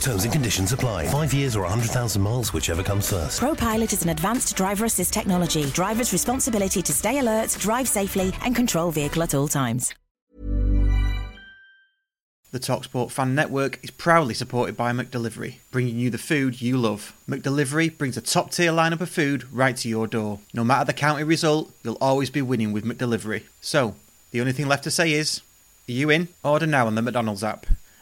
Terms and conditions apply. Five years or 100,000 miles, whichever comes first. ProPilot is an advanced driver assist technology. Driver's responsibility to stay alert, drive safely, and control vehicle at all times. The Talksport Fan Network is proudly supported by McDelivery, bringing you the food you love. McDelivery brings a top tier lineup of food right to your door. No matter the county result, you'll always be winning with McDelivery. So, the only thing left to say is, are you in? Order now on the McDonald's app.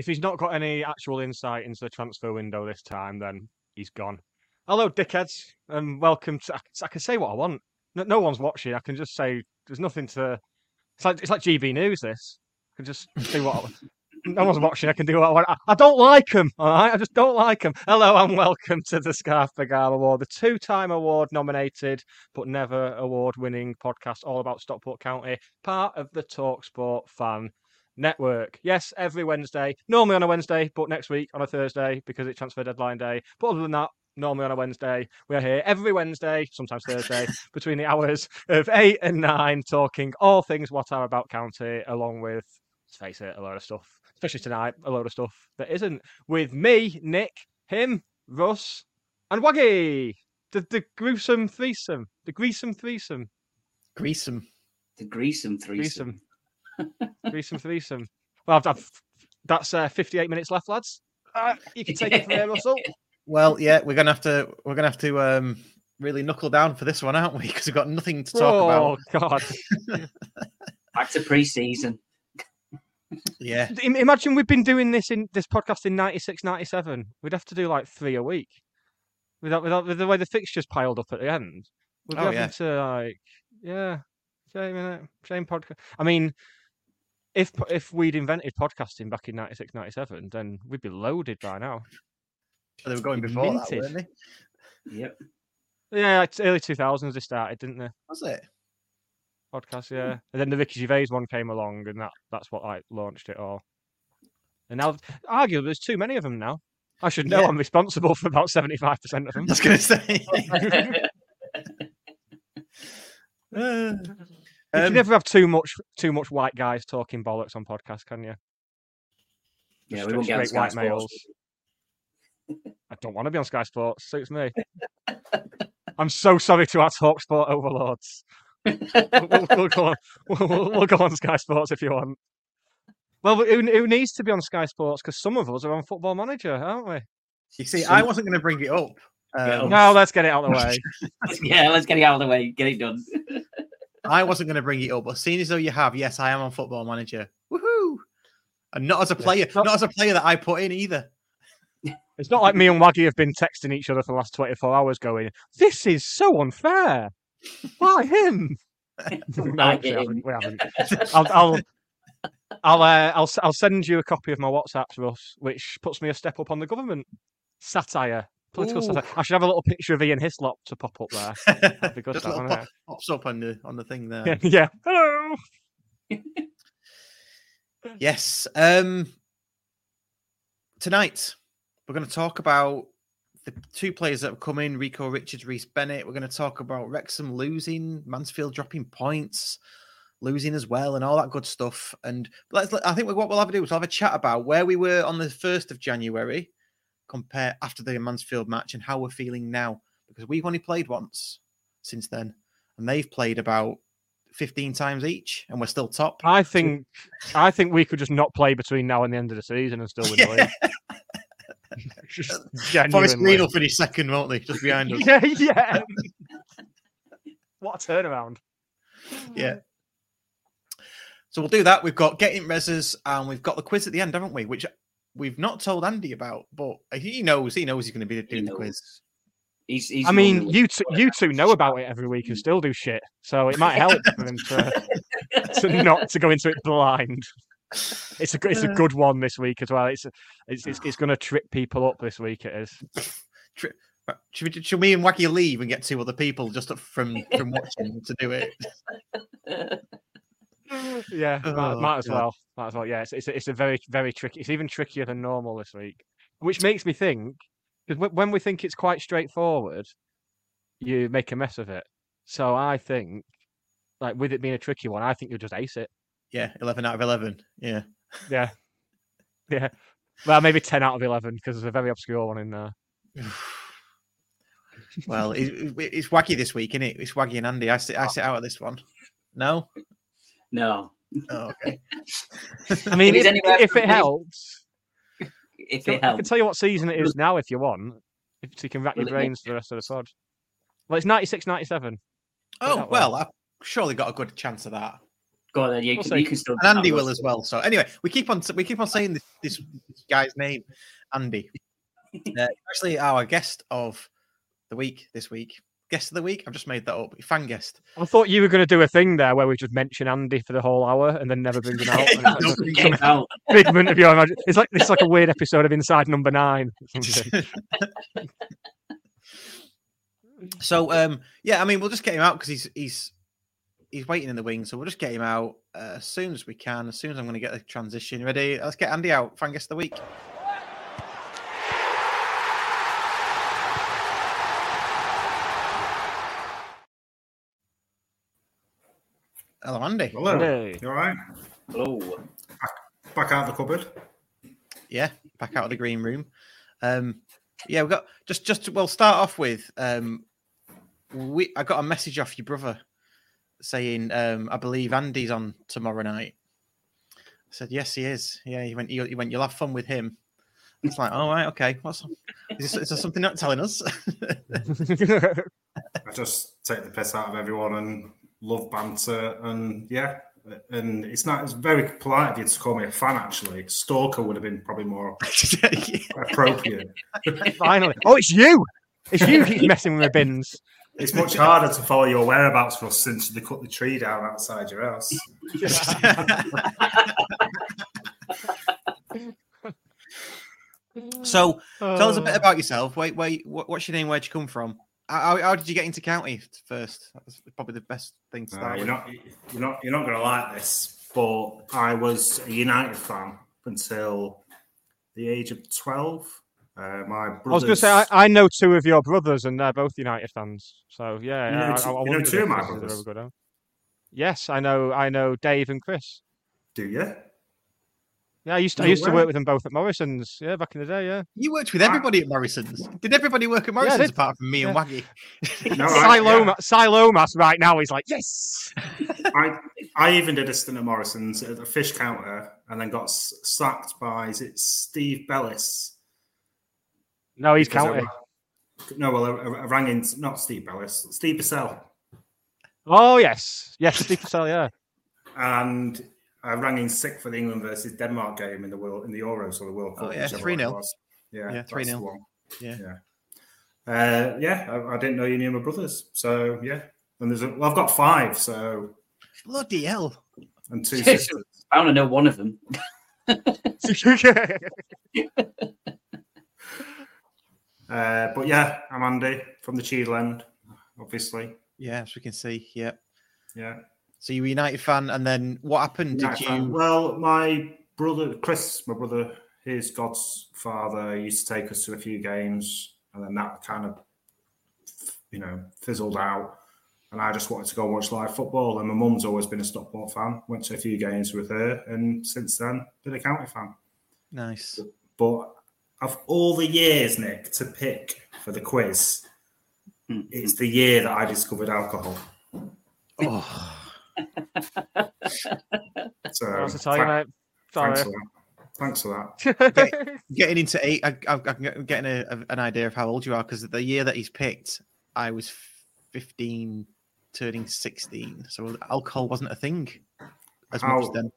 if he's not got any actual insight into the transfer window this time, then he's gone. Hello, dickheads, and welcome to. I can- say what I want. No, no one's watching. I can just say there's nothing to. It's like it's like GB News. This I can just do what. I, no one's watching. I can do what I want. I, I don't like them. All right, I just don't like them. Hello, and welcome to the Scarf Bergara Wore, the two-time award-nominated but never award-winning podcast, all about Stockport County, part of the Talksport fan network. Yes, every Wednesday, normally on a Wednesday, but next week on a Thursday because it's transfer deadline day. But other than that, normally on a Wednesday, we are here every Wednesday, sometimes Thursday, between the hours of eight and nine, talking all things what are about county, along with, let's face it, a load of stuff, especially tonight, a load of stuff that isn't. With me, Nick, him, Russ, and Waggy. The, the gruesome threesome. The gruesome threesome. Greasem. The Greasem threesome. Threesome. Threesome, threesome. Well, I've, I've, that's uh, 58 minutes left, lads. Uh, you can take it from there, Russell. Well, yeah, we're gonna have to we're gonna have to um, really knuckle down for this one, aren't we? Because we've got nothing to talk oh, about. Oh God. Back to pre-season. Yeah, Imagine we've been doing this in this podcast in 96, 97. We'd have to do like three a week. Without, without with the way the fixtures piled up at the end. We'd be Oh, having yeah. to like, yeah, shame, innit? Shame podcast. I mean, if if we'd invented podcasting back in 96, 97, then we'd be loaded by now. they were going Be before that, weren't they? Yep. Yeah, it's early 2000s they started, didn't they? Was it? podcast, yeah. And then the Ricky Gervais one came along, and that that's what like launched it all. And now, arguably, there's too many of them now. I should know Yeah. I'm responsible for about seventy-five percent of them. I was gonna say. Uh, you um, can never have too much too much white guys talking bollocks on podcasts, can you? yeah, Just we won't get on white Sky Sports. males. I don't want to be on Sky Sports. Suits me. I'm so sorry to our Talksport overlords. we'll, we'll go on. We'll, we'll- we'll go on Sky Sports if you want. Well, who, who needs to be on Sky Sports? Because some of us are on Football Manager, aren't we? you see, I wasn't going to bring it up. Yeah. Um, No, let's get it out of the way. yeah, let's get it out of the way. Get it done. I wasn't going to bring it up, but seeing as though you have, yes, I am on Football Manager. Woohoo! And not as a player, Not- not as a player that I put in either. It's not like me and Waggy have been texting each other for the last 24 hours going, this is so unfair. Why him? no, actually, we haven't. We haven't. I'll, I'll, I'll, uh, I'll, s- I'll send you a copy of my WhatsApps, Russ, which puts me a step up on the government. Satire. Political Ooh. satire. I should have a little picture of Ian Hislop to pop up there. That'd be good, that, little wouldn't pop, pops up on the on the thing there. Yeah. yeah. Hello. Yes. Um tonight we're going to talk about the two players that have come in, Rico Richards, Rhys Bennett. We're going to talk about Wrexham losing, Mansfield dropping points. losing as well and all that good stuff. And let's. I think what we'll have to do is we'll have a chat about where we were on the first of January, compare after the Mansfield match, and how we're feeling now because we've only played once since then, and they've played about fifteen times each, and we're still top. I think I think we could just not play between now and the end of the season and still win the league. Just Forest Green will finish second, won't they? Just behind us. Yeah, yeah. what a turnaround. yeah. So we'll do that. We've got getting reses and we've got the quiz at the end, haven't we? Which we've not told Andy about, but he knows. He knows he's going to be doing the quiz. He's, he's I mean, you two, you two know about it every week and still do shit, so it might help for him to, to not to go into it blind. It's a good- it's a good one this week as well. It's it's it's, it's going to trip people up this week. It is. Tr- uh, Should, we, should me and Waggy leave and get two other people just from from watching to do it? Yeah, might, Oh, might as God. well. Might as well. Yeah, it's, it's, a- it's a very, very tricky. It's even trickier than normal this week, which makes me think because when we think it's quite straightforward, you make a mess of it. So I think, like with it being a tricky one, I think you'll just ace it. Yeah, eleven out of eleven. Yeah. Yeah, yeah. Well, maybe ten out of eleven because there's a very obscure one in there. Well, it, it- it's Waggy this week, isn't it? It's Waggy and Andy. I sit I oh. sit out of this one. No. No. Oh, okay. I mean, If if, it's anywhere if it helps, If it I can tell you what season it is now if you want. If so you can rack your brains for the rest of the pod. Well, it's 96, 97. Oh that way. well, I've surely got a good chance of that. Go on then. You, We'll can, you can still. And Andy will as well. So anyway, we keep on we keep on saying this this, this guy's name, Andy. Uh, actually, our guest of the week this week, guest of the week. I've just made that up. Fan guest. I thought you were going to do a thing there where we just mention Andy for the whole hour and then never bring him out. and it's like him out. a figment of your imagine. It's like it's like a weird episode of Inside Number Nine. So um, yeah, I mean, we'll just get him out because he's he's he's waiting in the wing. So we'll just get him out uh, as soon as we can. As soon as I'm going to get the transition ready. Let's get Andy out. Fan guest of the week. Hello, Andy. Hello. Hey. You all right? Hello. Back out of the cupboard. Yeah, back out of the green room. Um, yeah, we've got just just we'll start off with um, we I got a message off your brother saying um, I believe Andy's on tomorrow night. I said yes, he is. Yeah, he went. He, he went. You'll have fun with him. It's like, all right, okay. What's is, this, is there something not telling us? I just take the piss out of everyone and love banter and yeah. And it's not. It's very polite of you to call me a fan. Actually, stalker would have been probably more appropriate. Finally. Oh, it's you. It's you who's messing with the bins. It's much harder to follow your whereabouts for us since they cut the tree down outside your house. so tell us a bit Oh. about yourself. Wait, wait what's your name? Where'd you come from? How, how did you get into county first? That's probably the best thing to Uh, start you're with. not. You're not. You're not going to like this, but I was a United fan until the age of twelve. Uh, my I was going to say, I, I know two of your brothers, and they're both United fans. So yeah, You know I, two- I, I you know two of my brothers? ever good, huh? Yes, I know. I know Dave and Chris. Do you? Yeah, I used to, I No used to work with them both at Morrison's. Yeah, back in the day. Yeah. You worked with everybody at Morrison's. Did everybody work at Morrison's did. apart from me and Waggy? No, I- Siloma, Silomas right now he's like, yes. I I even did a stint at Morrison's at the fish counter and then got s- sacked by is it Steve Bellis? No, he's Because I county. ra- No, well, I, I rang in not Steve Bellis, Steve Bissell, Oh yes, yes, Steve Cassell, yeah. and I rang in sick for the England versus Denmark game in the world in the Euros or the World Cup. Oh, yeah, 3-0. one it was. Yeah, Yeah, 3-0. Yeah. yeah. Uh, yeah, I, I didn't know you knew my brothers, so yeah. And there's a, well, I've got five, so Bloody hell. and two sisters. I want to know one of them. Uh, but yeah, I'm Andy from the Cheadle obviously. Yeah, as we can see. Yeah. Yeah. So you were a United fan, and then what happened? Yeah, Did fan. you? Well, my brother, Chris, my brother, his godfather used to take us to a few games, and then that kind of, you know, fizzled out. and I just wanted to go and watch live football. And my mum's always been a Stockport fan. Went to a few games with her, and since then, been a county fan. Nice. But of all the years, Nick, to pick for the quiz, hmm. it's the year that I discovered alcohol. Oh, So How's it tell you, thank- mate? thanks Sorry. for that. Thanks for that. Get- getting into eight, I, I, I'm getting a, an idea of how old you are because the year that he's picked, I was 15, turning 16. So alcohol wasn't a thing as much as How- then.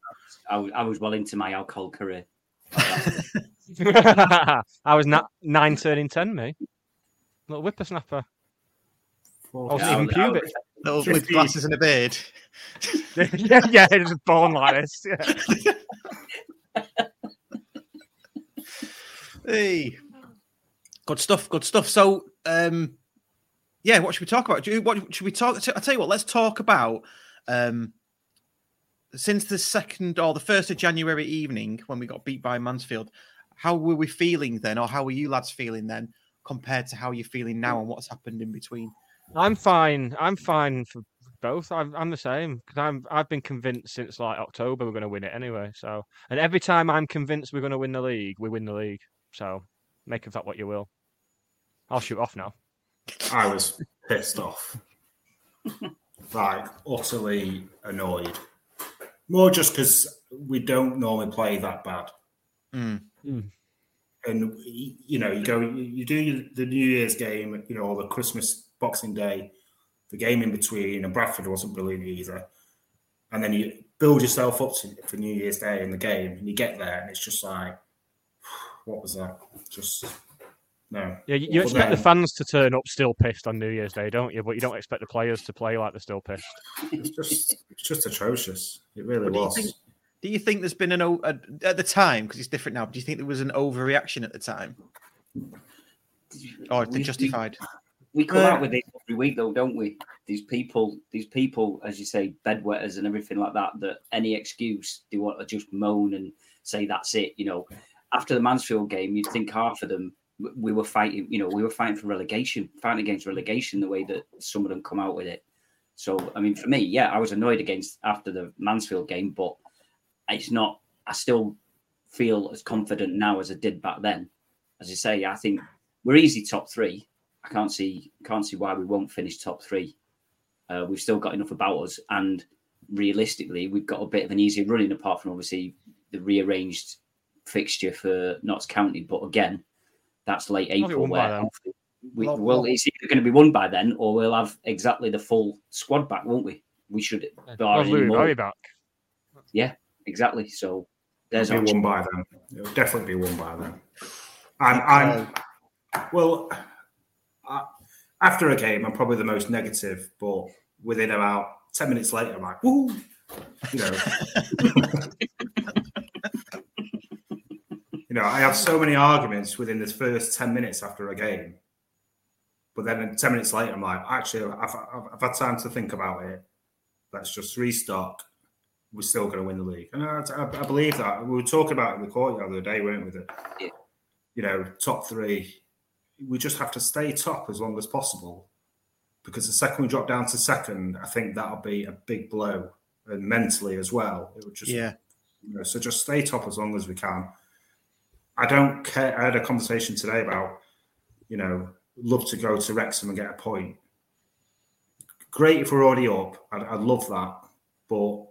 I, was- I was well into my alcohol career. I was na- nine turning ten, me. Little whippersnapper. I wasn't Yeah, even I- I- pubic. Little with glasses and a beard. yeah, yeah, it was born like this. Yeah. Hey, good stuff. Good stuff. So, um, yeah, what should we talk about? Do you, what should we talk? I tell you what, let's talk about um, since the second or the first of January evening when we got beat by Mansfield. How were we feeling then, or how were you lads feeling then, compared to how you're feeling now and what's happened in between? I'm fine. I'm fine for both. I'm, I'm the same because I'm I've been convinced since like October we're going to win it anyway. So, and every time I'm convinced we're going to win the league, we win the league. So, make of that what you will. I'll shoot off now. I was pissed off. like, utterly annoyed. More just because we don't normally play that bad. Mm. And, you know, you go, you you do the New Year's game, you know, or the Christmas Boxing Day, the game in between, and Bradford wasn't brilliant either. And then you build yourself up to, for New Year's Day in the game, and you get there, and it's just like, what was that? Just, no. Yeah, you, you But expect the fans to turn up still pissed on New Year's Day, don't you? But you don't expect the players to play like they're still pissed. It's just, it's just atrocious. It really What do you was. think- Do you think there's been an o- a, at the time because it's different now? Do you think there was an overreaction at the time, or are they We- we- justified? We come out with it every week, though, don't we? These people, these people, as you say, bedwetters and everything like that. That any excuse they want to just moan and say that's it. You know, after the Mansfield game, you'd think half of them we were fighting. You know, we were fighting for relegation, fighting against relegation. The way that some of them come out with it. So, I mean, for me, yeah, I was annoyed against after the Mansfield game, but it's not. I still feel as confident now as I did back then. As you say, I think we're easy top three. I can't see can't see why we won't finish top three. Uh, we've still got enough about us, and realistically, we've got a bit of an easier running apart from obviously the rearranged fixture for Notts County. But again, that's late April where then. hopefully we Well, will. well- It's either going to be won by then, or we'll have exactly the full squad back, won't we? We should. Well, bar any Barry back. Yeah, exactly. So there's It'll be won by then. It'll definitely be won by then. I'm, I'm well. I, after a game, I'm probably the most negative, but within about ten minutes later, I'm like, "Woo!" You know. you know, I have so many arguments within the first ten minutes after a game, but then ten minutes later, I'm like, actually, I've, I've, I've had time to think about it. Let's just restock we're still going to win the league. And I, I, I believe that. We were talking about it in the courtyard the other day, weren't we? That, Yeah. you know, top three, we just have to stay top as long as possible. Because the second we drop down to second, I think that'll be a big blow. And mentally as well. It would just, Yeah. you know, so just stay top as long as we can. I don't care. I had a conversation today about, you know, love to go to Wrexham and get a point. Great if we're already up. I'd, I'd love that. But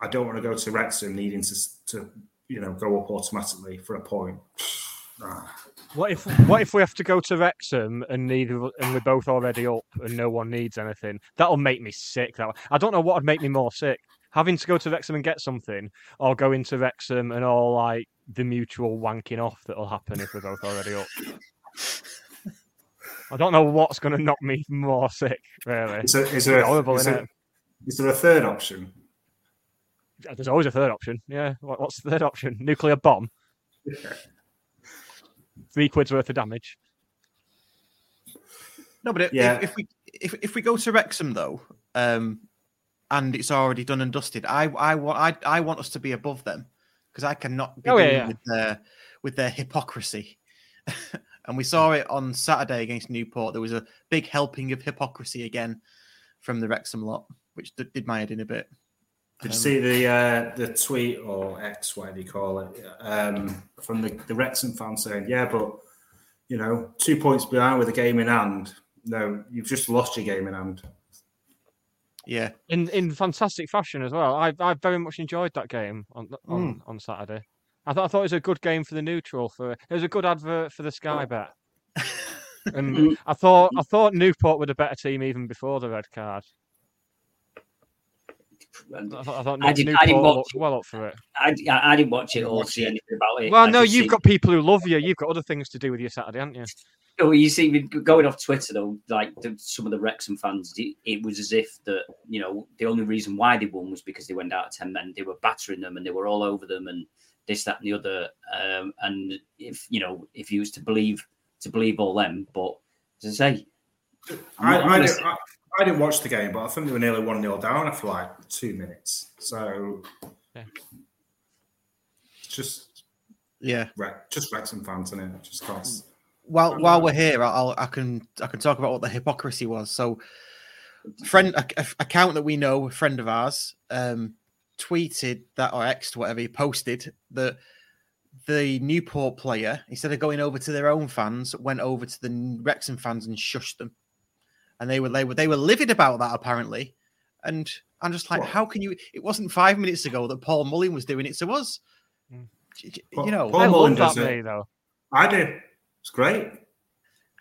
I don't want to go to Wrexham needing to, to you know, go up automatically for a point. What if what if we have to go to Wrexham and neither and we're both already up and no one needs anything? That'll make me sick. That I don't know what would make me more sick: having to go to Wrexham and get something, or going to Wrexham and all like the mutual wanking off that'll happen if we're both already up. I don't know what's going to knock me more sick. Really, Is there, is, there a, horrible, is, there, is there a third option? There's always a third option. Yeah, what, what's the third option? Nuclear bomb. Three quid's worth of damage. No, but if, Yeah. if we if, if we go to Wrexham though, um, and it's already done and dusted, I I want I, I want us to be above them because I cannot be Oh, yeah, dealing yeah. with their with their hypocrisy. and we saw it on Saturday against Newport. There was a big helping of hypocrisy again from the Wrexham lot, which did my head in a bit. Did you Um, see the uh, the tweet or X, whatever you call it, um, from the, the Wrexham fan saying, "Yeah, but you know, two points behind with a game in hand. No, you've just lost your game in hand." Yeah, in in fantastic fashion as well. I I very much enjoyed that game on on, on Saturday. I thought I thought it was a good game for the neutral. For it was a good advert for the Sky Bet. and I thought I thought Newport were the better team even before the red card. And I thought, I thought I New- didn't- I didn't watch well up for it. I, I, I didn't watch it or see anything about it. Well, I no, you've seen- got people who love you. You've got other things to do with your Saturday, haven't you? Oh, you see, going off Twitter though, like the, some of the Wrexham fans, it, it was as if that you know the only reason why they won was because they went out of ten men. They were battering them and they were all over them and this, that, and the other. Um, and if you know, if you was to believe to believe all them, but as I say, I'm I, not- I'm I, gonna I, I didn't watch the game, but I think they were nearly one 0 down after like two minutes. So Yeah. just yeah. Re- just Wrexham fans, and it just can't. While while we're here, I'll I can I can talk about what the hypocrisy was. So, friend a, a- account that we know, a friend of ours, um, tweeted that or X whatever he posted that the Newport player instead of going over to their own fans went over to the Wrexham fans and shushed them, and they were they were they were livid about that apparently, and I'm just like, What? how can you? It wasn't five minutes ago that Paul Mullin was doing it to us. Mm. You know, Paul I Mullin love that does it. though. I do. It's great.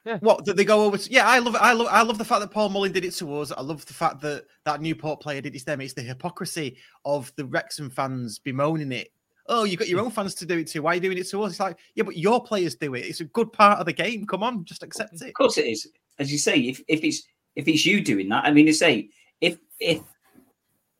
Yeah. What did they go over? To, yeah, I love it. I love. I love the fact that Paul Mullin did it to us. I love the fact that that Newport player did it to them. It's the hypocrisy of the Wrexham fans bemoaning it. Oh, you got your own fans to do it to. Why are you doing it to us? It's like, yeah, but your players do it. It's a good part of the game. Come on, just accept it. Of course it is. As you say, if, if it's if it's you doing that, I mean, to say if if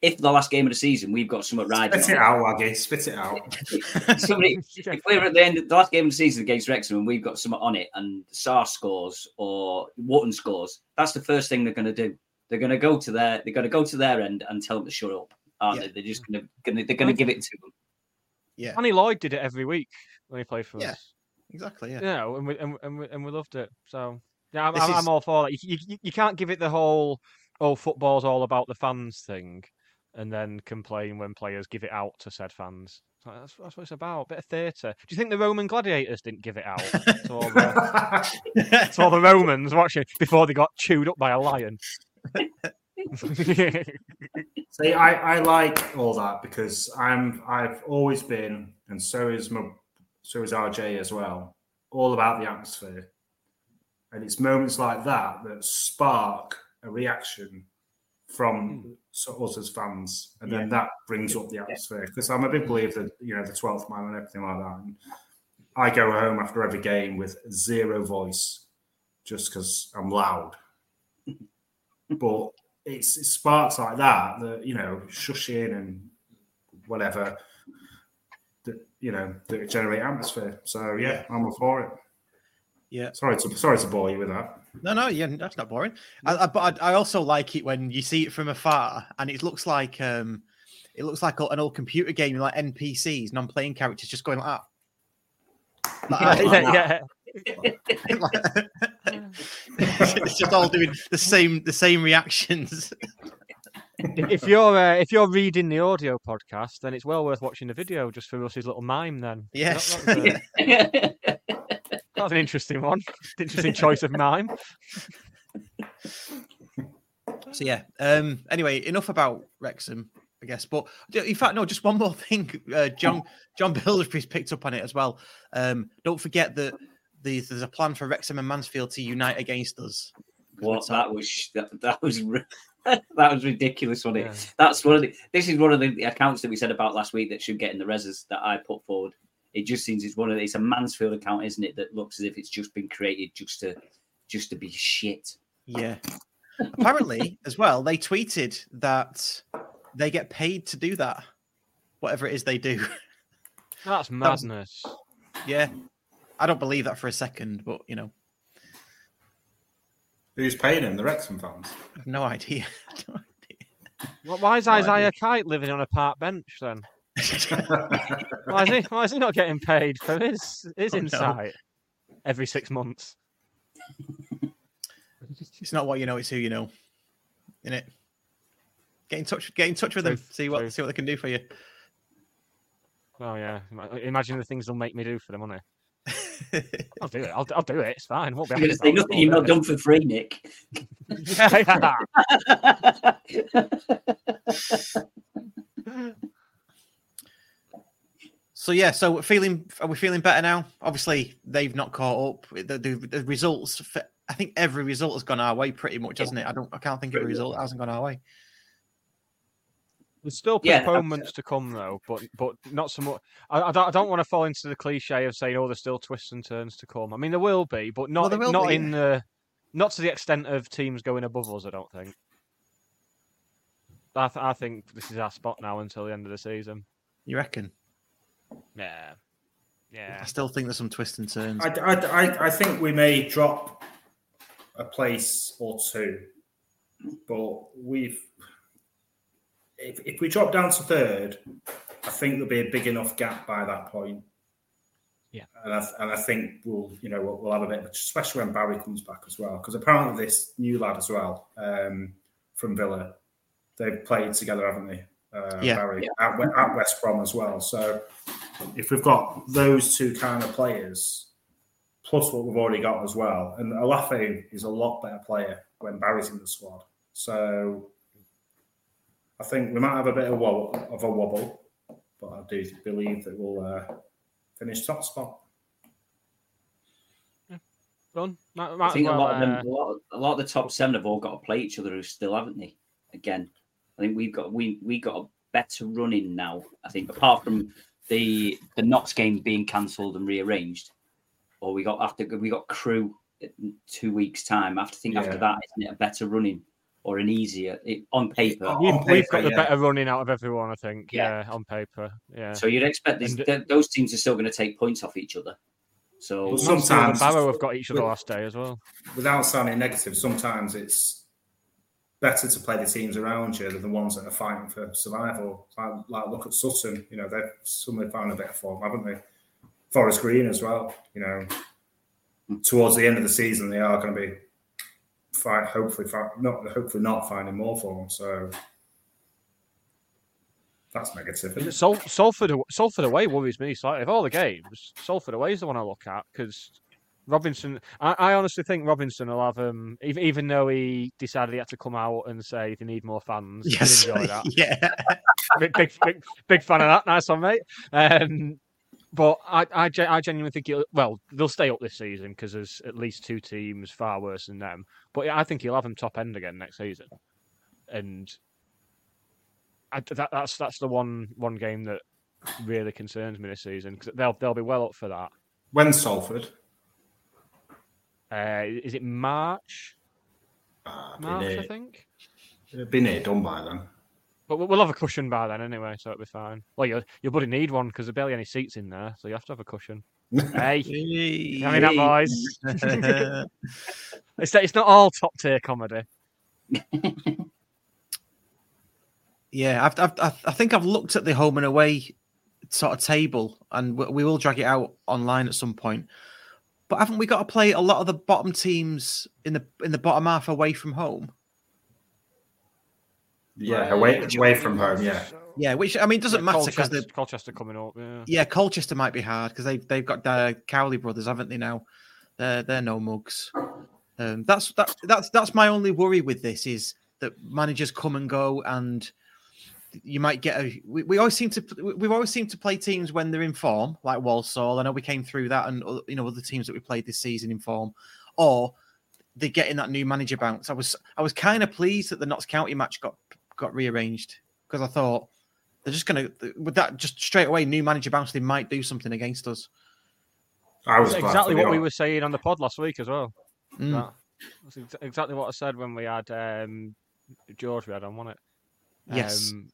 if the last game of the season we've got something riding, Spit it on out, Waggy. Spit it out. somebody, if we're at the end of the last game of the season against Wrexham and we've got something on it, and Sar scores or Wootton scores, that's the first thing they're going to do. They're going to go to their they're going to go to their end and tell them to shut up, aren't Yeah. they? They're just going to they're going to give it to them. Yeah, Annie Lloyd did it every week when he played for Yeah. us. exactly. Yeah, you know, and we and, and, we, and we loved it. So yeah, I'm, I'm, is- I'm all for that. You, you, you can't give it the whole "oh, football's all about the fans" thing, and then complain when players give it out to said fans. Like, That's, that's what it's about. A bit of theatre. Do you think the Roman gladiators didn't give it out to all the, to all the Romans watching before they got chewed up by a lion? See, I, I like all that because I'm I've always been, and so is my so is RJ as well, all about the atmosphere. And it's moments like that that spark a reaction from so- us as fans, and then that brings up the atmosphere. Because I'm a big believer that you know the twelfth man and everything like that. And I go home after every game with zero voice, just because I'm loud. but it's, it's sparks like that that you know shushing and whatever that you know that generate atmosphere. So yeah, I'm all for it. Yeah. Sorry to sorry to bore you with that. No, no, yeah, that's not boring. I, I, but I, I also like it when you see it from afar, and it looks like um, it looks like an old computer game, like NPCs, non-playing characters, just going like that. Like, yeah, it's just all doing the same the same reactions. if if you're uh, if you're reading the audio podcast, then it's well worth watching the video just for Russ's little mime. Then That- Yes. that that was an interesting one. Interesting choice of mime. So yeah. Um. Anyway, enough about Wrexham, I guess. But in fact, no. Just one more thing. Uh, John John Bildersbury's picked up on it as well. Um. Don't forget that the, there's a plan for Wrexham and Mansfield to unite against us. What that was that, that was that was ridiculous, wasn't it? Yeah. That's one of the. This is one of the accounts that we said about last week that should get in the reses that I put forward. It just seems it's one of it's a Mansfield account, isn't it? That looks as if it's just been created just to just to be shit. Yeah. Apparently, as well, they tweeted that they get paid to do that, whatever it is they do. That's was- madness. yeah. I don't believe that for a second, but you know, Who's paying him? The Wrexham fans. I have no idea. No Wh- Why is No idea. Isaiah Kite living on a park bench then? Idea. Why is he? Why is he not getting paid for his his Oh, no. insight every six months? it's not what you know; it's who you know. in it. Get in touch. Get in touch with them. See what truth. see what they can do for you. Oh yeah, imagine the things they'll make me do for the money. I'll do it. I'll, I'll do it. It's fine. Won't be You're going to happy say nothing you've not done for free, Nick. it. So yeah, so we're feeling are we feeling better now? Obviously, they've not caught up. The, the, the results, for- I think every result has gone our way pretty much, hasn't it? I don't, I can't think of a result that hasn't gone our way. There's still Yeah, postponements to come though, but but not so much. I, I don't, I don't want to fall into the cliche of saying, "Oh, there's still twists and turns to come." I mean, there will be, but not there will not be, in the not to the extent of teams going above us. I don't think. I, th- I think this is our spot now until the end of the season. You reckon? Yeah, yeah. I still think there's some twists and turns. I, I, I, I think we may drop a place or two, but we've if, if we drop down to third, I think there'll be a big enough gap by that point. Yeah. and I, and I think we'll you know we'll, we'll have a bit, especially when Barry comes back as well, because apparently this new lad as well um, from Villa, they've played together, haven't they? Uh, Yeah. Barry At, at West Brom as well. So if we've got those two kind of players, plus what we've already got as well, and Olaofe is a lot better player when Barry's in the squad. So I think we might have a bit of, wobble, of a wobble, but I do believe that we'll uh, finish top spot. Done. Might, I think as a lot of them, uh, a lot, a lot of the top seven have all got to play each other who still haven't they? Again, I think we've got we we got a better running now. I think apart from the the Notts game being cancelled and rearranged, or we got after we got Crewe in two weeks time. I have to think after that, isn't it a better running or an easier it, on paper? Oh, on we've, we've got paper, the yeah. better running out of everyone, I think. Yeah. Yeah, on paper. Yeah. So you'd expect these, And- th- those teams are still going to take points off each other. So Well, sometimes- Barrow have got each other with- last day as well. Without sounding negative, sometimes it's better to play the teams around you than the ones that are fighting for survival. Like, like look at Sutton, you know, they've suddenly found a bit of form, haven't they? Forest Green as well, you know. Towards the end of the season, they are going to be fight, hopefully, fi- not hopefully not finding more form. So that's negative. Sol- Salford, Salford away worries me slightly. Of all the games, Salford away is the one I look at because Robinson. I, I honestly think Robinson will have um, even, even though he decided he had to come out and say they need more fans. Yes, enjoy that. yeah. big, big, big, big fan of that. Nice one, mate. Um, but I, I, I genuinely think it'll, well, they'll stay up this season because there's at least two teams far worse than them. But I think he'll have them top end again next season, and I, that, that's that's the one one game that really concerns me this season because they'll they'll be well up for that. When Salford, Uh, is it March? been March, I near, think. been near done by then. But we'll we'll have a cushion by then anyway, so it'll be fine. Well, you'll you'll bloody need one because there's barely any seats in there, so you have to have a cushion. hey, I mean that, boys. it's it's not all top tier comedy. Yeah, I've, I've, I've- I think I've looked at the home and away sort of table, and we, we will drag it out online at some point. But haven't we got to play a lot of the bottom teams in the in the bottom half away from home? Yeah, away, away from home. Yeah, Yeah, which I mean doesn't matter because Colchester, the Colchester coming up. Yeah. yeah Colchester might be hard because they've they've got the Cowley brothers, haven't they now? They're they're no mugs. Um, that's that that's that's my only worry with this is that managers come and go and you might get a we, we always seem to we've always seemed to play teams when they're in form like Walsall I know we came through that and uh, you know other teams that we played this season in form or they're getting that new manager bounce I was I was kind of pleased that the Notts County match got got rearranged because I thought they're just gonna with that just straight away new manager bounce they might do something against us I was That's exactly what we were saying on the pod last week as well. Mm. That- That's exactly what I said when we had um, George we had on, wasn't it? Yes. Um, was-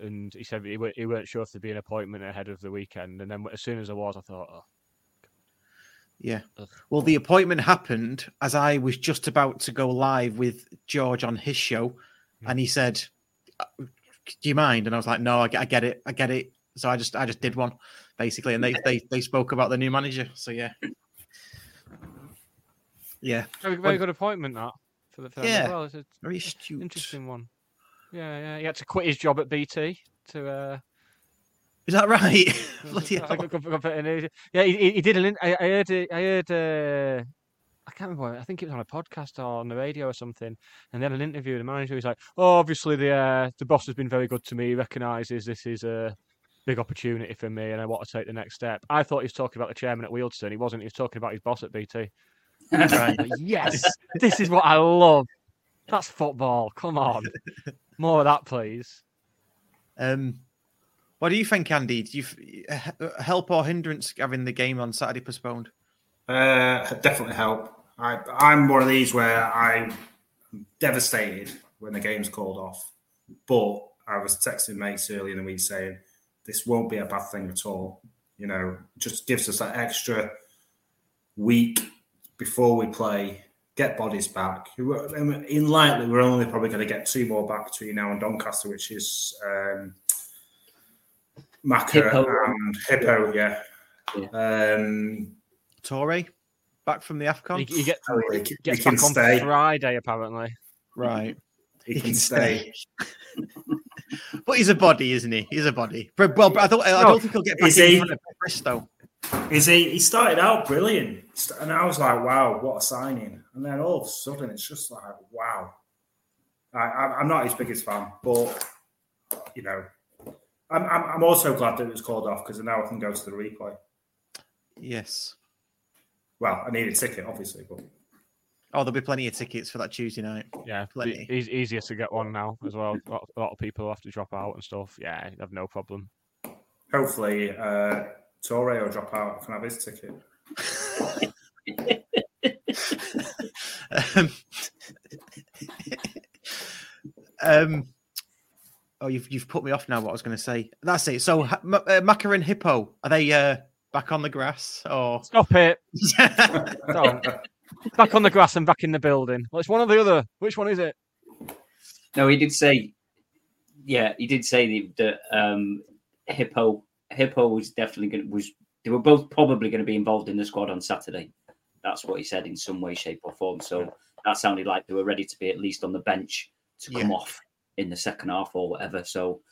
and he said he, wa- he weren't sure if there'd be an appointment ahead of the weekend, and then as soon as there was, I thought, oh, Yeah. Ugh. Well, the appointment happened as I was just about to go live with George on his show, and he said, "Uh, "Do you mind?" And I was like, "No, I get, I get it, I get it." So I just, I just did one, basically, and they, they, they spoke about the new manager. So yeah, yeah. very, very good appointment that for the film Yeah, as well. It's a Very astute. interesting one. Yeah, yeah. He had to quit his job at BT to. Uh, Is that right? Bloody hell. Yeah, he, he- did an. I, I heard. I heard. Uh, I can't remember. I think it was on a podcast or on the radio or something. And then an interview with the manager. He's like, "Oh, obviously the uh, the boss has been very good to me. He recognises this is a big opportunity for me, and I want to take the next step." I thought he was talking about the chairman at Wealdstone. He wasn't. He was talking about his boss at BT. Yes, this is what I love. That's football. Come on, more of that, please. Um, what do you think, Andy? Do you f- uh, help or hindrance having the game on Saturday postponed? Uh, definitely help. I, I'm one of these where I'm devastated when the game's called off. But I was texting mates earlier in the week saying this won't be a bad thing at all. You know, just gives us that extra week before we play, get bodies back. In likely, we're only probably going to get two more back between now and Doncaster, which is um, Macca Hippo. and Hippo. Yeah. Um, Touray back from the Afcon. You, he get, Oh, he can- gets he can back on stay. Friday, apparently. Right. He can stay. but he's a body, isn't he? He's a body. But, well, but I don't. I No, don't think he'll get back is in he- front of Bristow. Is he? He started out brilliant, and I was like, "Wow, what a signing!" And then all of a sudden, it's just like, "Wow." I, I, I'm not his biggest fan, but you know, I'm, I'm, I'm also glad that it was called off because now I can go to the replay. Yes. Well, I need a ticket, obviously, but Oh, there'll be plenty of tickets for that Tuesday night. Yeah, Plenty. eas- easier to get one now as well. A lot, of people have to drop out and stuff. Yeah, have no problem. hopefully, uh, Touray will drop out. I can have his ticket. um, um, oh, you've you've put me off now. What I was going to say. That's it. So, ha- uh, Macca and Hippo are they uh, back on the grass or? Stop it! Don't. Back on the grass and back in the building. Well, it's one or the other. Which one is it? No, he did say, yeah, he did say that um, Hippo Hippo was definitely going to was they were both probably going to be involved in the squad on Saturday. That's what he said in some way, shape, or form. So that sounded like they were ready to be at least on the bench to come Yeah. off in the second half or whatever. So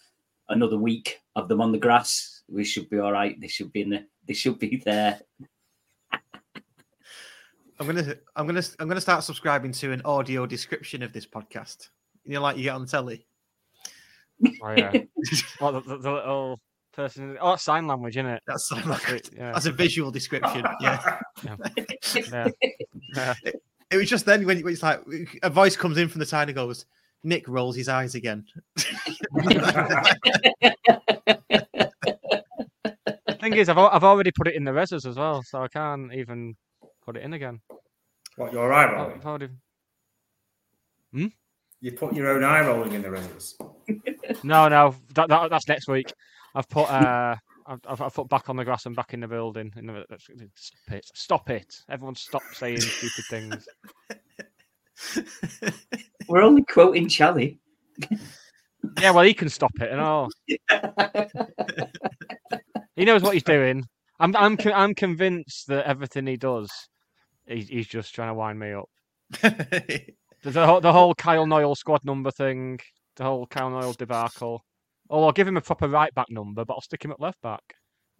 another week of them on the grass, we should be all right. They should be in the they should be there. I'm gonna I'm gonna I'm gonna start subscribing to an audio description of this podcast. You know, like you get on telly. Oh yeah. oh, the, the, the little person. Oh, that's sign language, isn't it? That's sign language. yeah. That's a visual description. Yeah. Yeah. Yeah. It was just then when when it's like a voice comes in from the side and goes, Nick rolls his eyes again. the Thing is, I've I've already put it in the reses as well, so I can't even put it in again. What your eye I've rolling? I've already... Hmm? You put your own eye rolling in the rings. No, no, that, that that's next week. I've put uh, I've, I've put back on the grass and back in the building. In the, stop it! Stop it! Everyone, stop saying stupid things. We're only quoting Charlie. Yeah, well, he can stop it and all. He knows what he's doing. I'm I'm I'm convinced that everything he does, he's, he's just trying to wind me up. The, the, whole- the whole Kyle Knoyle squad number thing, the whole Kyle Knoyle debacle. Oh, I'll give him a proper right back number, but I'll stick him at left back.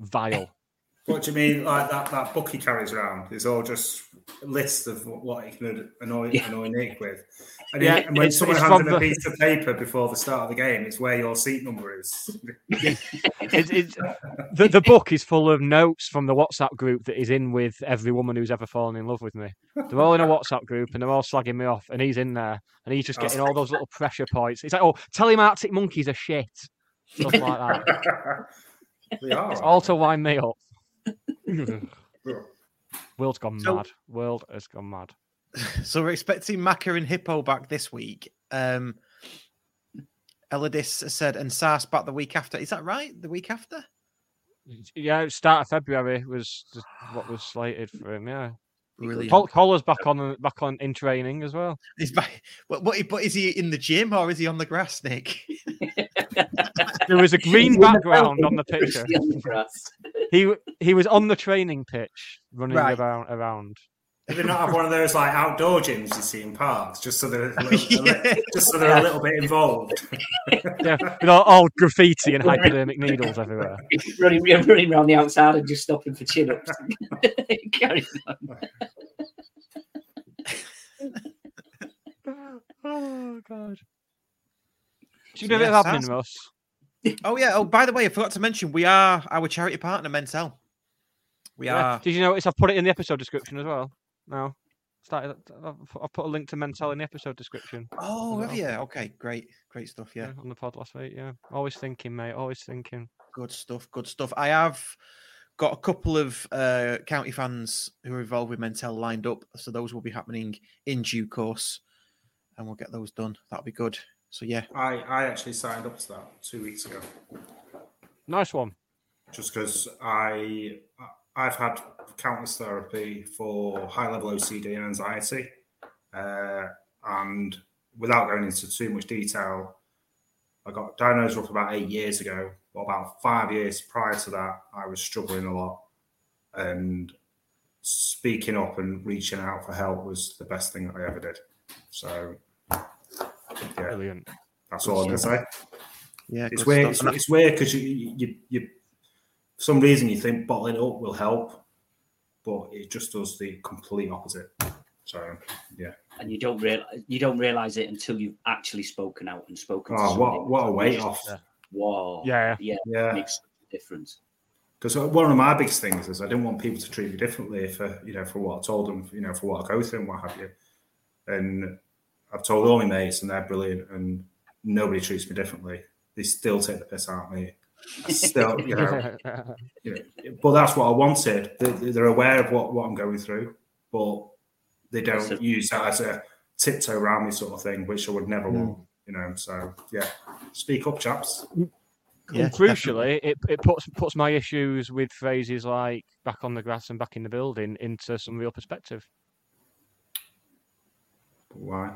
Vile. What do you mean, like that, that book he carries around is all just lists of what- he can annoy, Yeah. annoy Nick with? And, Yeah, and when it's- someone it's hands him a the- piece of paper before the start of the game, it's where your seat number is. The, the book is full of notes from the WhatsApp group that is in with every woman who's ever fallen in love with me. They're all in a WhatsApp group and they're all slagging me off, and he's in there and he's just oh. getting all those little pressure points. He's like, "Oh, tell him Arctic monkeys are shit," stuff like that. they are. It's all to wind me up. World's gone So- mad. World has gone mad. so we're expecting Macca and Hippo back this week. Um Elodis said and Sars back the week after. Is that right? The week after? Yeah, start of February was what was slated for him. Yeah, Really, Col- Collar's back on back on in training as well. He's back. What, what, but is he in the gym or is he on the grass, Nick? There was a green He's the background on the picture. the. He he was on the training pitch running Right. around around. Do they not have one of those like outdoor gyms you see in parks, just so they're a little, a li- just so they're a little bit involved? yeah, with all, all graffiti and hypodermic needles everywhere. running, running around the outside and just stopping for chin ups. Carry on. Oh god. Do you know Yeah, a bit of admin, sounds- Russ? Oh yeah. Oh, by the way, I forgot to mention we are our charity partner, Mentell. We Yeah. are. Did you notice I've put it in the episode description as well? No. Started. I've put- a link to Mentell in the episode description. Oh, as have well. you? Okay, great, great stuff. Yeah, Yeah, on the pod last week. Yeah, always thinking, mate. Always thinking. good stuff. Good stuff. I have got a couple of uh, county fans who are involved with Mentell lined up, so those will be happening in due course, and we'll get those done. That'll be good. So yeah, I, I actually signed up to that two weeks ago, Nice one. just because I I've had countless therapy for high level OCD and anxiety, uh, and without going into too much detail, I got diagnosed roughly about eight years ago. But about five years prior to that, I was struggling a lot, and speaking up and reaching out for help was the best thing that I ever did. So, yeah, Brilliant. that's all I'm gonna say. yeah, It's good weird. It's, And it's weird because you, you, you, you, for some reason, you think bottling it up will help, but it just does the complete opposite. So, yeah. And you don't real you don't realize it until you've actually spoken out and spoken. Oh, somebody. what what a weight off. Yeah. Whoa. Yeah. Yeah. Yeah. Makes a difference. Because uh, one of my biggest things is I didn't want people to treat me differently for you know for what I told them, you know, for what I go through and what have you. And I've told all my mates, and they're brilliant, and nobody treats me differently. They still take the piss out of me. Still, you know, you know, but that's what I wanted. They, they're aware of what, what I'm going through, but they don't That's a- use that as a tiptoe around me sort of thing, which I would never hmm. want. You know, so yeah, speak up, chaps. Yeah, and crucially, it, it puts puts my issues with phrases like "back on the grass" and "back in the building" into some real perspective. Why?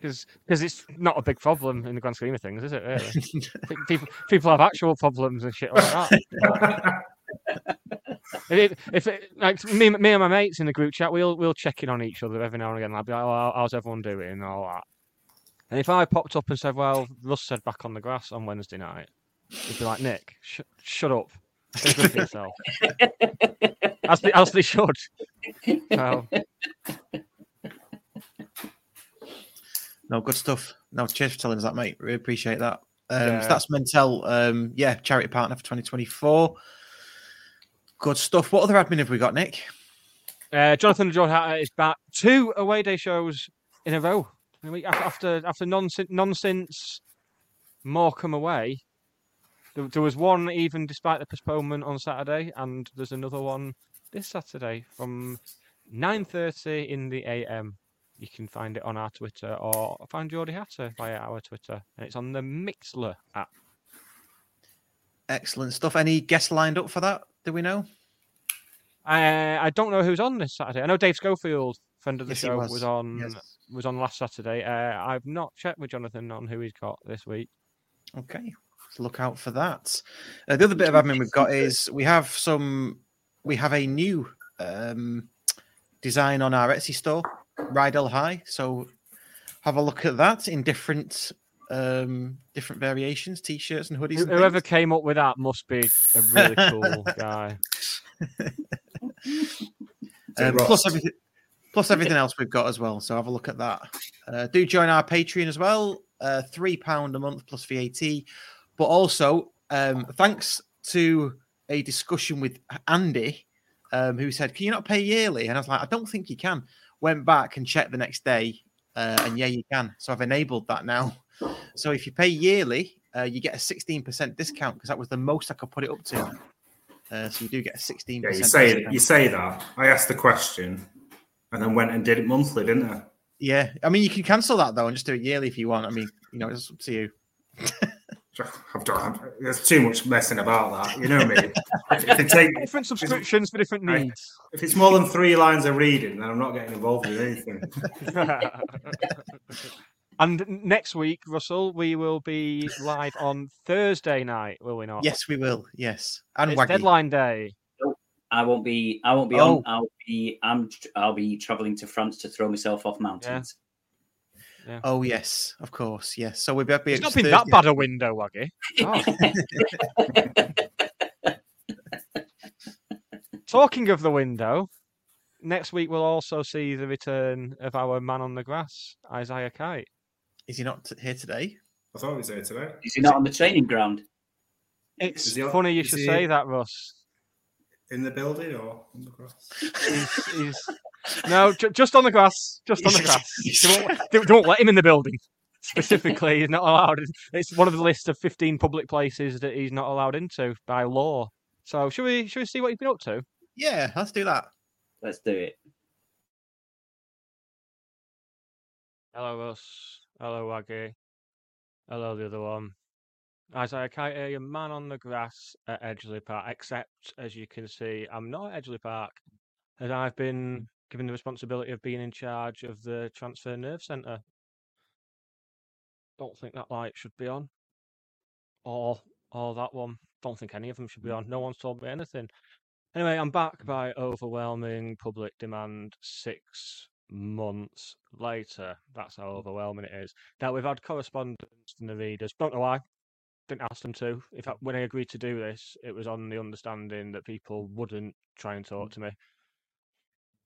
Because it's not a big problem in the grand scheme of things, is it? Really? People people have actual problems and shit like that. if it, if it, like me, me and my mates in the group chat, we'll we'll check in on each other every now and again. I'll be like, "Oh, how's everyone doing?" and all that. And if I popped up and said, "Well, Russ said back on the grass on Wednesday night," he'd be like, "Nick, sh- shut up, Stay good for yourself." as they, as they should. So, No, good stuff. No, cheers for telling us that, mate. Really appreciate that. Um, Yeah. so that's Mentell, um, yeah, charity partner for 2024. Good stuff. What other admin have we got, Nick? Uh, Jonathan Geordie Hatter is back. Two away day shows in a row. I mean, af- After after nonsense, nonsense Morecambe away, there, there was one even despite the postponement on Saturday, and there's another one this Saturday from 9:30 in the AM. You can find it on our Twitter or find Geordie Hatter via our Twitter, and it's on the Mixlr app. Excellent stuff. Any guests lined up for that? Do we know? Uh, I don't know who's on this Saturday. I know Dave Schofield, friend of the Yes, show, was. was. on Yes. was on last Saturday. Uh, I've not checked with Jonathan on who he's got this week. Okay, so look out for that. Uh, the other bit of admin we've got is we have some, we have a new um, design on our Etsy store, Rydell High. So have a look at that in different um different variations, t-shirts and hoodies. Who- and Whoever things. came up with that must be a really cool guy. Um, plus everything, plus everything else we've got as well. So have a look at that. Uh, do join our Patreon as well. Uh, Three pound a month plus VAT. But also, um, thanks to a discussion with Andy, um, who said, "Can you not pay yearly?" And I was like, "I don't think you can." Went back and checked the next day, uh, and yeah, you can. So I've enabled that now. So if you pay yearly, uh, you get a sixteen percent discount because that was the most I could put it up to. Uh, so you do get a sixteen Yeah, percent. you say you say that. I asked the question, and then went and did it monthly, didn't I? Yeah, I mean, you can cancel that though and just do it yearly if you want. I mean, you know, it's up to you. I've done. There's too much messing about that. You know what I mean? If, if, it take, Different subscriptions for different needs. if it's more than three lines of reading, then I'm not getting involved with anything. and next week, Russell, we will be live on Thursday night, will we not? Yes, we will. Yes, and It's Waggy. deadline day. I won't be. I won't be Oh. on. I'll be. I'm. I'll be traveling to France to throw myself off mountains. Oh yes, of course, yes. So we'll be. It's not been that bad a window, Waggy. God. Oh. Talking of the window, next week we'll also see the return of our man on the grass, Isaiah Kite. Is he not t- here today? I thought he was here today. Is he not on the training ground? It's on- funny you should he- say that, Russ. In the building or on the grass? He's, he's... No, ju- just on the grass. Just on the grass. They won't, they won't let him in the building. Specifically, he's not allowed. It's one of the list of 15 public places that he's not allowed into by law. So, should we should we see what he's been up to? Yeah, let's do that. Let's do it. Hello, Russ. Hello, Waggy. Hello, the other one. Isaiah Kite here, your man on the grass at Edgeley Park. Except, as you can see, I'm not at Edgeley Park, as I've been given the responsibility of being in charge of the Transfer Nerve Centre. Don't think that light should be on. Or, or that one. Don't think any of them should be on. No one's told me anything. Anyway, I'm back by overwhelming public demand six months later. That's how overwhelming it is. Now, we've had correspondence from the readers. Don't know why. Didn't ask them to. In fact, when I agreed to do this, it was on the understanding that people wouldn't try and talk mm. to me.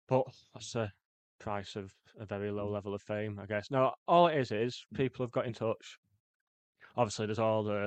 But that's the price of a very low level of fame, I guess. No, all it is is mm. people have got in touch. Obviously, there's all the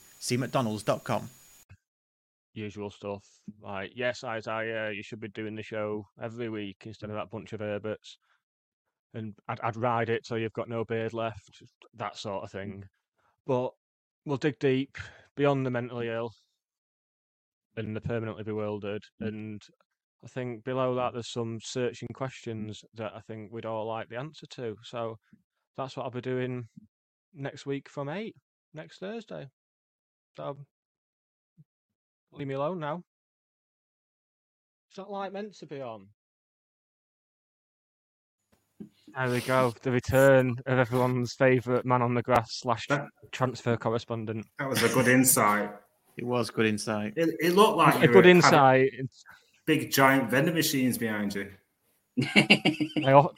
See mcdonalds.com. usual stuff. Like, yes, Isaiah, you should be doing the show every week instead of that bunch of Herberts. And I'd, I'd ride it till you've got no beard left, that sort of thing. But we'll dig deep beyond the mentally ill and the permanently bewildered. And I think below that, there's some searching questions that I think we'd all like the answer to. So that's what I'll be doing next week from 8, next Thursday. So leave me alone now. It's not like meant to be on. There we go. The return of everyone's favourite man on the grass slash transfer correspondent. That was a good insight. It was good insight. It, it looked like A you good insight. Big giant vending machines behind you. I What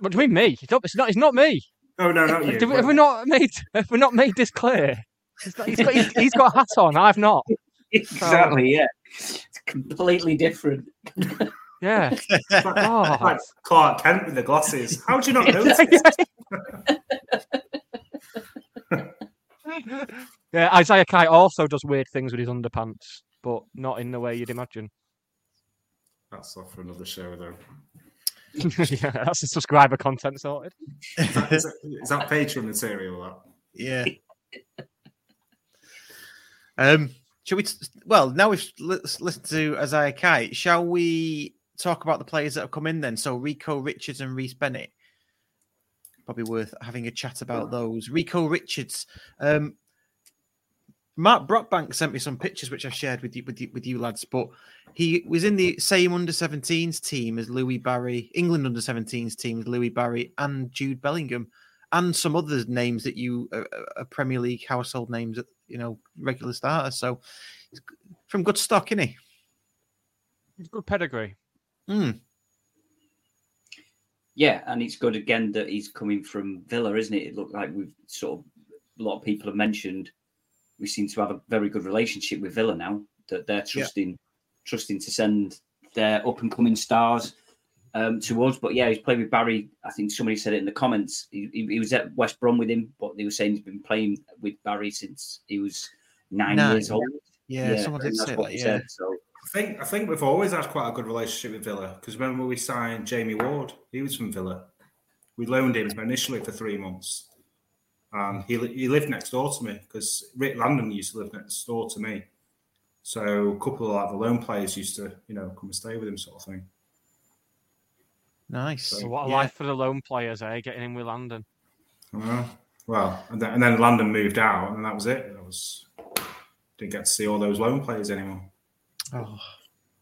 do you mean me? It's not. It's not. It's not me. Oh no, not you. Have we- have we not made? Have we not made this clear? It's not- he's got. He's, he's got a hat on. I've not. Exactly. Yeah. It's completely different. Yeah. It's like, Oh. like Clark Kent with the glasses. How do you not notice? Yeah, Isaiah Kite also does weird things with his underpants, but not in the way you'd imagine. That's off for another show, though. yeah, that's the subscriber content sorted. Is that, is that, is that Patreon material? That? Yeah. Um, shall we? T- well, now we've li- listened to Isaiah Kite. Shall we talk about the players that have come in then? So Rico Richards and Rhys Bennett. Probably worth having a chat about those. Rico Richards. Um, Mark Brockbank sent me some pictures which I shared with you with you, with you lads. But he was in the same under 17s team as Louie Barry, England under 17s team as Louie Barry and Jude Bellingham, and some other names that you are, are Premier League household names, that you know, regular starters. So he's from good stock, isn't he? It's good pedigree. Hmm. Yeah, and it's good again that he's coming from Villa, isn't it? It looked like we've sort of a lot of people have mentioned we seem to have a very good relationship with Villa now. That they're trusting trusting to send their up and coming stars um, to us. But yeah, he's played with Barry. I think somebody said it in the comments. He, he, he was at West Brom with him, but they were saying he's been playing with Barry since he was nine, Nine. years old. Yeah, someone did say that, yeah. said, So I think I think we've always had quite a good relationship with Villa because remember we signed Jamie Ward. He was from Villa. We loaned him initially for three months, and he he lived next door to me because Rick Landon used to live next door to me. So a couple of like the loan players used to you know come and stay with him, sort of thing. Nice. So what a Yeah. life for the lone players, eh? Getting in with Landon. Uh, well, and then, and then Landon moved out, and that was it. That was didn't get to see all those loan players anymore. Oh.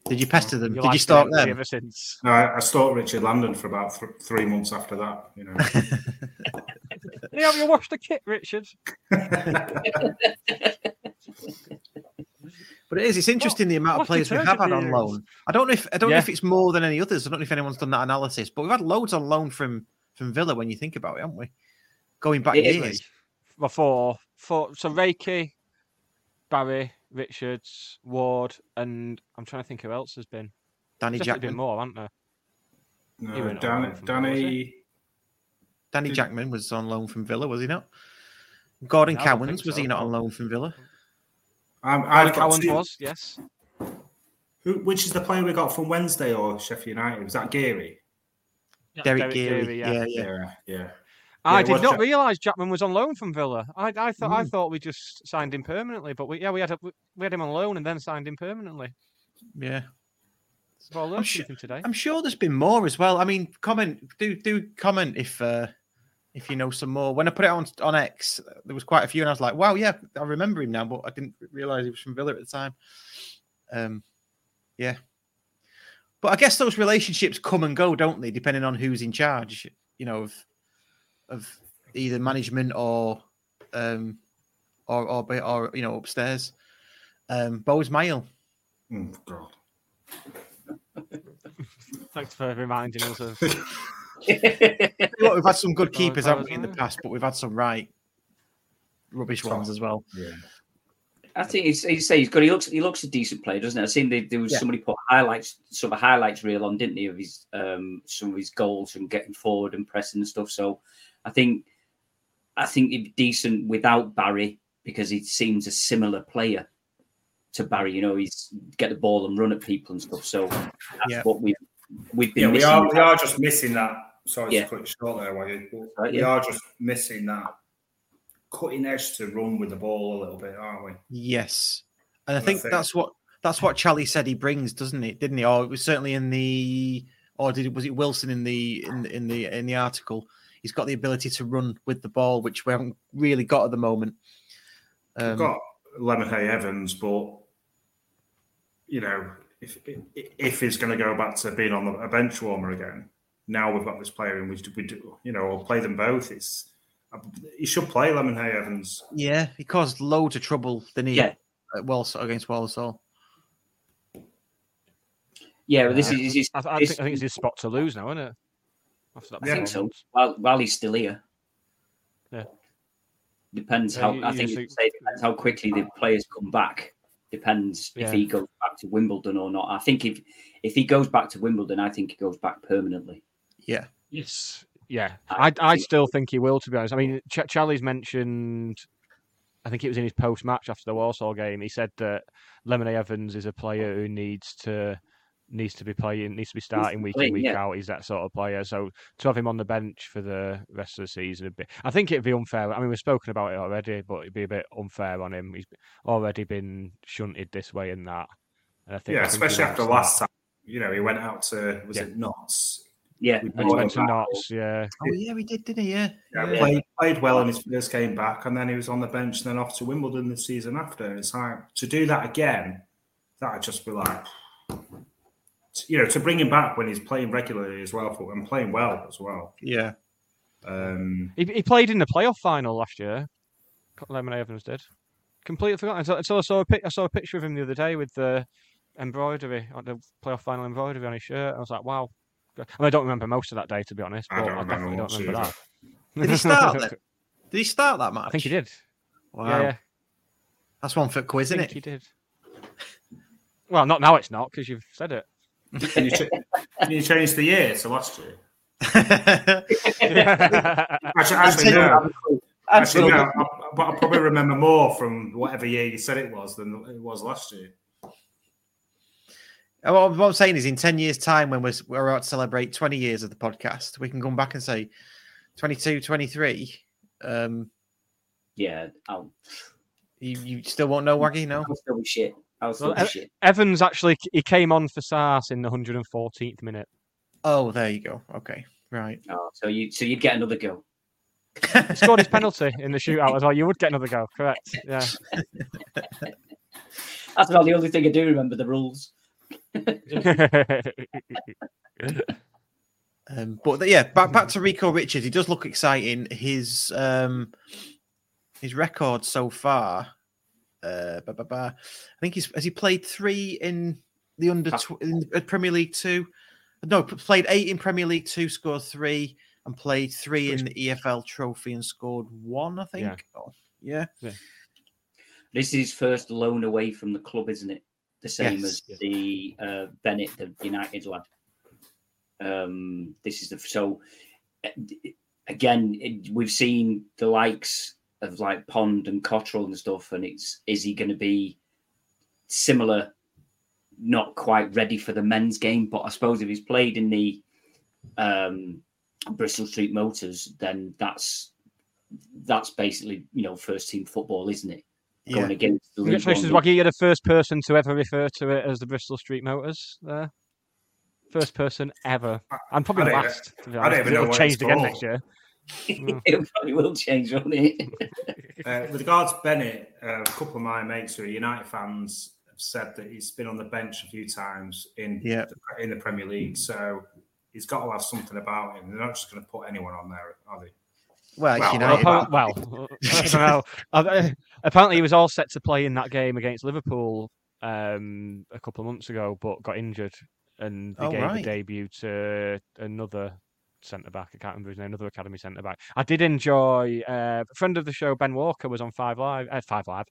Did you pester them? You Did you liked stalk them? ever since? No, I, I stalked Richard Landon for about th- three months after that. You know. Yeah, have you washed the kit, Richard? But it is. It's interesting the amount of players we have had on loan. I don't know if I don't know if it's more than any others. I don't know if anyone's done that analysis, but we've had loads on loan from from Villa when you think about it, haven't we? Going back It is. years. Before, for so Reiki, Barry, Richards, Ward, and I'm trying to think who else has been. Danny There's definitely been Jackman. more, haven't there? He No, went Danny, loan from Villa, was? Danny Danny Did- Jackman was on loan from Villa, was he not? Gordon No, Cowans think was he not on loan from Villa? Um, Gordon I've got two- was, yes. Who, which is the player we got from Wednesday or Sheffield United? Was that Geary? Derek Derek Geary. Geary, yeah, yeah. yeah. Yeah, yeah. I it did not Jack- realise Jackman was on loan from Villa. I, I thought Mm. I thought we just signed him permanently, but we, yeah, we had a, we had him on loan and then signed him permanently. yeah. So I learned sure- something today. I'm sure there's been more as well. I mean, comment do do comment if uh if you know some more. When I put it on on X, there was quite a few, and I was like, wow, yeah, I remember him now, but I didn't realize he was from Villa at the time. Um, yeah. But I guess those relationships come and go, don't they? Depending on who's in charge, you know, of of either management or um or or, or, or you know upstairs. Um, Bose Mail. Oh, God. Thanks for reminding us of. Look, we've had some good keepers, haven't we, in the past? But we've had some right rubbish ones as well. Yeah. I think he's, he's say he's good. He looks he looks a decent player, doesn't it? I seen there, there was Yeah. somebody put highlights, sort of highlights reel on, didn't he, of his um some of his goals and getting forward and pressing and stuff. So I think I think he'd be decent without Barry because he seems a similar player to Barry. You know, he's get the ball and run at people and stuff. So that's Yeah. what we've we've been Yeah, we are we are just missing that. Sorry Yeah. to cut you short there, Waggy. but Right, we yeah. are just missing that cutting edge to run with the ball a little bit, aren't we? Yes, and I And I think think- that's what that's what Charlie said he brings, doesn't it? Didn't he? Or it was certainly in the, or did it was it Wilson in the in in the in the article? He's got the ability to run with the ball, which we haven't really got at the moment. Um, We've got Lemonhay Evans, but you know, if if he's going to go back to being on the, a bench warmer again, now we've got this player in which we do, you know, or play them both. It's he should play Lemonhay Evans. yeah, he caused loads of trouble, didn't he? Yeah. At Walsall against Walsall. Yeah, well, this Uh, is, is I, I, think, I think it's his spot to lose now, isn't it? After that I think so. While, while he's still here. Yeah. Depends Yeah, how you- I you think see- say depends how quickly the players come back. Depends Yeah. if he goes back to Wimbledon or not. I think if if he goes back to Wimbledon, I think he goes back permanently. Yeah. Yes. Yeah, I I, I still think he will. To be honest, I mean, Ch- Charlie's mentioned. I think it was in his post-match after the Walsall game. He said that Lemonade Evans is a player who needs to needs to be playing, needs to be starting week in week yeah. out. He's that sort of player. So to have him on the bench for the rest of the season, would be, I think it'd be unfair. I mean, we've spoken about it already, but it'd be a bit unfair on him. He's already been shunted this way and that. And I think, Yeah, I think especially wants after that. last time. You know, he went out to was Yeah. it Notts? Yeah, We and And he he brought went him to back. Notts. Yeah, Oh yeah, we did, didn't he? Yeah. Yeah, Yeah. Played, played well in his first game back, and then he was on the bench, and then off to Wimbledon the season after. And it's like to do that again, that'd just be like, you know, to bring him back when he's playing regularly as well for and playing well as well. Yeah. Um, He, he played in the playoff final last year. Lemon Evans did. Completely forgotten. Until, until I saw a pic, I saw a picture of him the other day with the embroidery, on the playoff final embroidery on his shirt. I was like, wow. I, mean, I don't remember most of that day to be honest, I but I, don't remember definitely don't remember either. that. Did he start then? Did he start that match? I think he did. Wow. Yeah, yeah. That's one for quiz, I isn't think it? he did. Well, not now. It's not because you've said it. Can you, ch- can you change the year to last year? Actually, actually no. Actually, no. I, but I probably remember more from whatever year you said it was than it was last year. What what I'm saying is, in 10 years' time, when we're, we're about to celebrate 20 years of the podcast, we can come back and say 22, 23. Um, Yeah, I'll, you, you still won't know, Waggy? No? I'll still be shit. I'll still Well, be Ev- shit. Evans actually he came on for Sars in the 114th minute. Oh, there you go. Okay. Right. Oh, so you so you'd get another go. He scored his penalty in the shootout as well. You would get another go, correct? Yeah. That's about the only thing I do remember the rules. Um, but yeah, back back to Rico Richards. He does look exciting. His um, his record so far. Uh, ba, ba, ba. I think he's has he played three in the under tw- in Premier League two. No, played eight in Premier League two, scored three, and played three in the EFL Trophy and scored one. I think. Yeah. Oh, yeah. This is his first loan away from the club, isn't it? The same Yes. as the uh, Bennett, the United lad. Um, this is the so uh, again. It, we've seen the likes of like Pond and Cottrell and stuff, and it's is he going to be similar? Not quite ready for the men's game, but I suppose if he's played in the um, Bristol Street Motors, then that's that's basically you know first team football, isn't it? Going Yeah. against the Congratulations, One Waggy. You're the first person to ever refer to it as the Bristol Street Motors. There, first person ever. I'm probably I don't even- last. to be I don't honest, even 'cause know it'll what change it's again called. next year. it probably will change, won't it? Uh, with regards to Bennett, uh, a couple of my mates who are United fans have said that he's been on the bench a few times in Yeah. the, in the Premier League, so he's got to have something about him. They're not just going to put anyone on there, are they? Well, Well. Well, apparently, well, I don't know. Uh, apparently, he was all set to play in that game against Liverpool um, a couple of months ago, but got injured, and they Oh, gave right. a debut to another centre back. I can't remember his name. Another academy centre back. I did enjoy. Uh, a friend of the show, Ben Walker, was on Five Live. Uh, Five Live.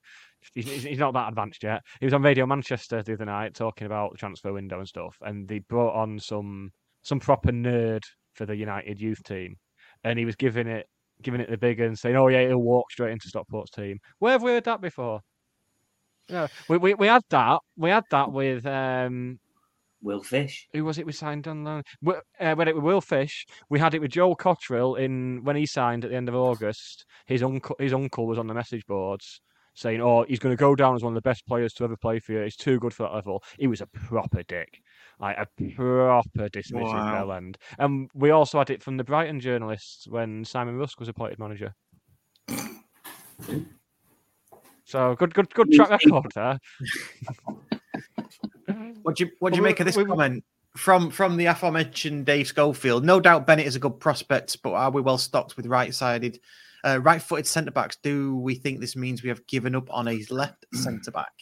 He's, he's he's not that advanced yet. He was on Radio Manchester the other night talking about the transfer window and stuff, and they brought on some some proper nerd for the United youth team, and he was giving it giving it the big and saying, "Oh yeah, he'll walk straight into Stockport's team." Where have we heard that before? Yeah, we, we we had that. We had that with um, Will Fish. who was it? We signed on loan. Uh, when it with Will Fish, we had it with Joel Cottrell in when he signed at the end of August. His uncle, his uncle was on the message boards saying, "Oh, he's going to go down as one of the best players to ever play for you. He's too good for that level." He was a proper dick, like a proper dismissive Wow. bell end. And we also had it from the Brighton journalists when Simon Rusk was appointed manager. So good, good, good track record there. What do you what do you Well, make of this we- we- comment from from the aforementioned Dave Schofield? No doubt Bennett is a good prospect, but are we well stocked with right-sided, uh, right-footed centre backs? Do we think this means we have given up on a left centre back?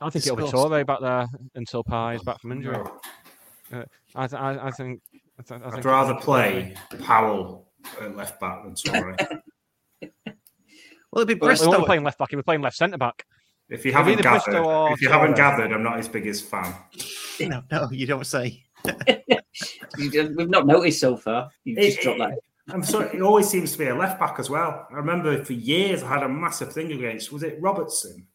I think it'll be Discussed. Touray back there until Pye is back from injury. No. Uh, I, th- I, I think. I, th- I I'd think rather play Powell at left back than Touray. Well, it'd be Well, we Bristol. weren't playing left back. He was playing left centre back. If you haven't gathered, if you haven't gathered, I'm not his biggest fan. No, no, you don't say. We've not noticed so far. You've just dropped that. I'm sorry, it always seems to be a left back as well. I remember for years I had a massive thing against. Was it Robertson?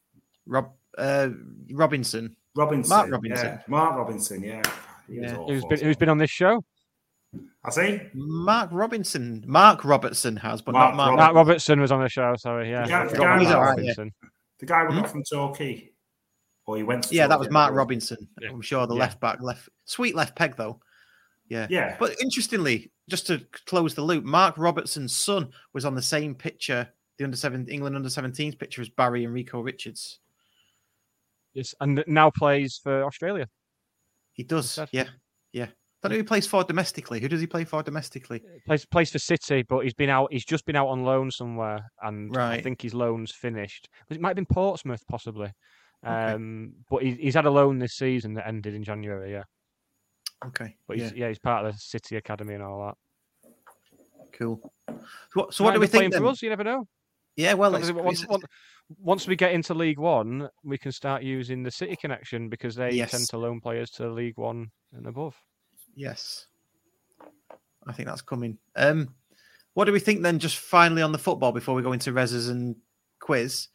Rob uh, Robinson. Robinson. Mark Robinson. Yeah. Mark Robinson. Yeah. He Yeah. awful Who's been, who's been on this show? well. Has he? Mark Robinson. Mark Robertson has, but Mark not Mark. Rob- Matt Robertson was on the show. Sorry, yeah. Yeah, I the guy- about He's Matt yeah. Robinson. The guy we Hmm? got from Torquay. Or he went to Yeah, that was Mark. Robinson. Yeah. I'm sure the Yeah. left back, left sweet left peg though. Yeah. Yeah. But interestingly, just to close the loop, Mark Robertson's son was on the same picture, the under seven England under 17s picture as Barry and Rico Richards. Yes, and now plays for Australia. He does. Yeah. Yeah. Don't know who he plays for domestically. Who does he play for domestically? Plays plays for City, but he's been out. He's just been out on loan somewhere, and I think his loan's finished. It might have been Portsmouth, possibly. Okay. Um, but he, he's had a loan this season that ended in January. Yeah, Okay. but yeah. he's, yeah, he's part of the City academy and all that. Cool. So what, so what do we end up playing think for us? You never know. Yeah, well, it's- once, it's- once- once we get into League One, we can start using the City connection because they Yes. tend to loan players to League One and above. Yes. I think that's coming. Um, what do we think then, just finally on the football before we go into reses and quiz?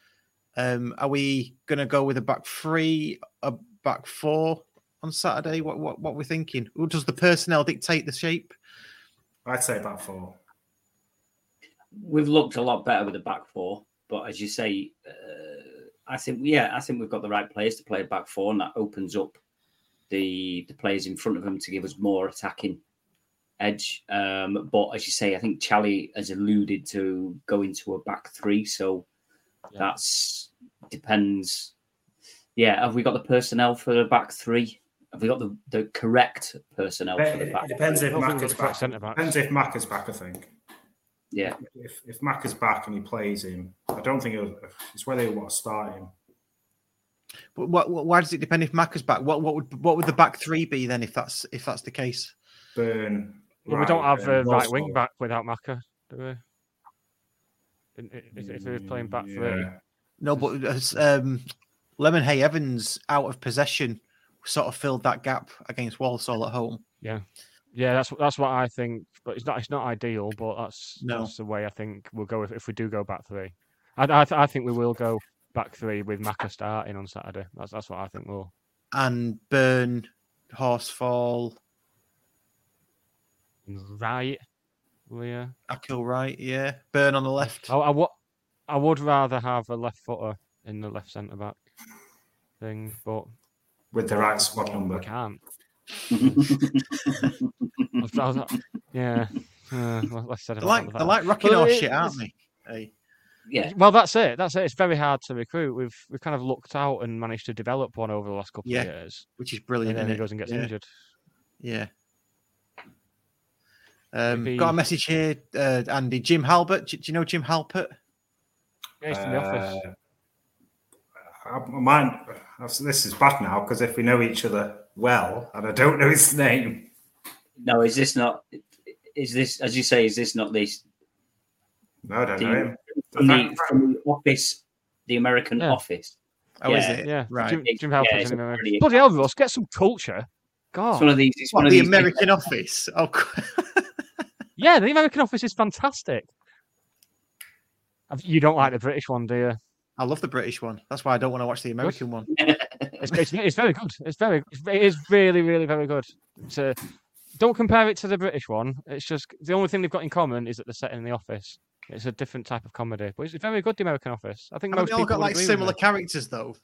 Um, are we going to go with a back three, a back four on Saturday? What what what we're thinking? Or does the personnel dictate the shape? I'd say about four. We've looked a lot better with the back four, but as you say, uh, I think yeah, I think we've got the right players to play a back four, and that opens up the the players in front of them to give us more attacking edge. Um, but as you say, I think Charlie has alluded to going to a back three, so that's depends. Yeah, have we got the personnel for the back three? Have we got the, the correct personnel for the It back? depends if I Mac is got the correct back. Depends if Mac is back. I think. Yeah. If if Mac is back and he plays him, I don't think it'll, it's whether he want to start him. But what, what why does it depend if Macca's back? What what would what would the back three be then if that's if that's the case? Burn. Well, we don't have and a right wing back without Macca, do we? If, if we're playing back three, Yeah. No, but um, Lemon Hay Evans out of possession sort of filled that gap against Walsall at home. yeah, yeah, that's that's what I think. But it's not it's not ideal, but that's No. that's the way I think we'll go if, if we do go back three. I I, th- I think we will go back three with Macca starting on Saturday. That's that's what I think we'll. And Burn, Horsfall, Right, Leah. Akil right, yeah. Burn on the left. I, I, I would rather have a left footer in the left centre back thing, but with the right squad we number. can't. I was- I was- yeah, uh, well, less said They like, that. they like rocking Well, our it- shit, aren't they? Hey. Yeah. Well, that's it. That's it. It's very hard to recruit. We've we've kind of looked out and managed to develop one over the last couple Yeah, of years. Which is brilliant. And brilliant. then he innit? goes and gets yeah. injured. Yeah. Um, Maybe- Got a message here, uh, Andy. Jim Halpert. Do, do you know Jim Halpert? Yeah, he's in the office. Uh, I, I might. This is bad now because if we know each other well and I don't know his name, No, is this not? Is this, as you say, is this not this no, I don't the, know him. from, the, from the office, the American Yeah. office? Oh, is it? Yeah, Right. Jim, It's- Jim yeah, Halpert's it's in a Bloody hell, Ross, get some culture. It's God. one of these. It's one What, of the these. American office? Oh, Yeah, the American office is fantastic. You don't like the British one, do you? I love the British one. That's why I don't want to watch the American one. It's, it's, it's very good. It's very, it is really, really very good. It's a, don't compare it to the British one. It's just the only thing they've got in common is that they're set in the office. It's a different type of comedy, but it's very good. The American Office. I think I most they all people got like similar characters, though.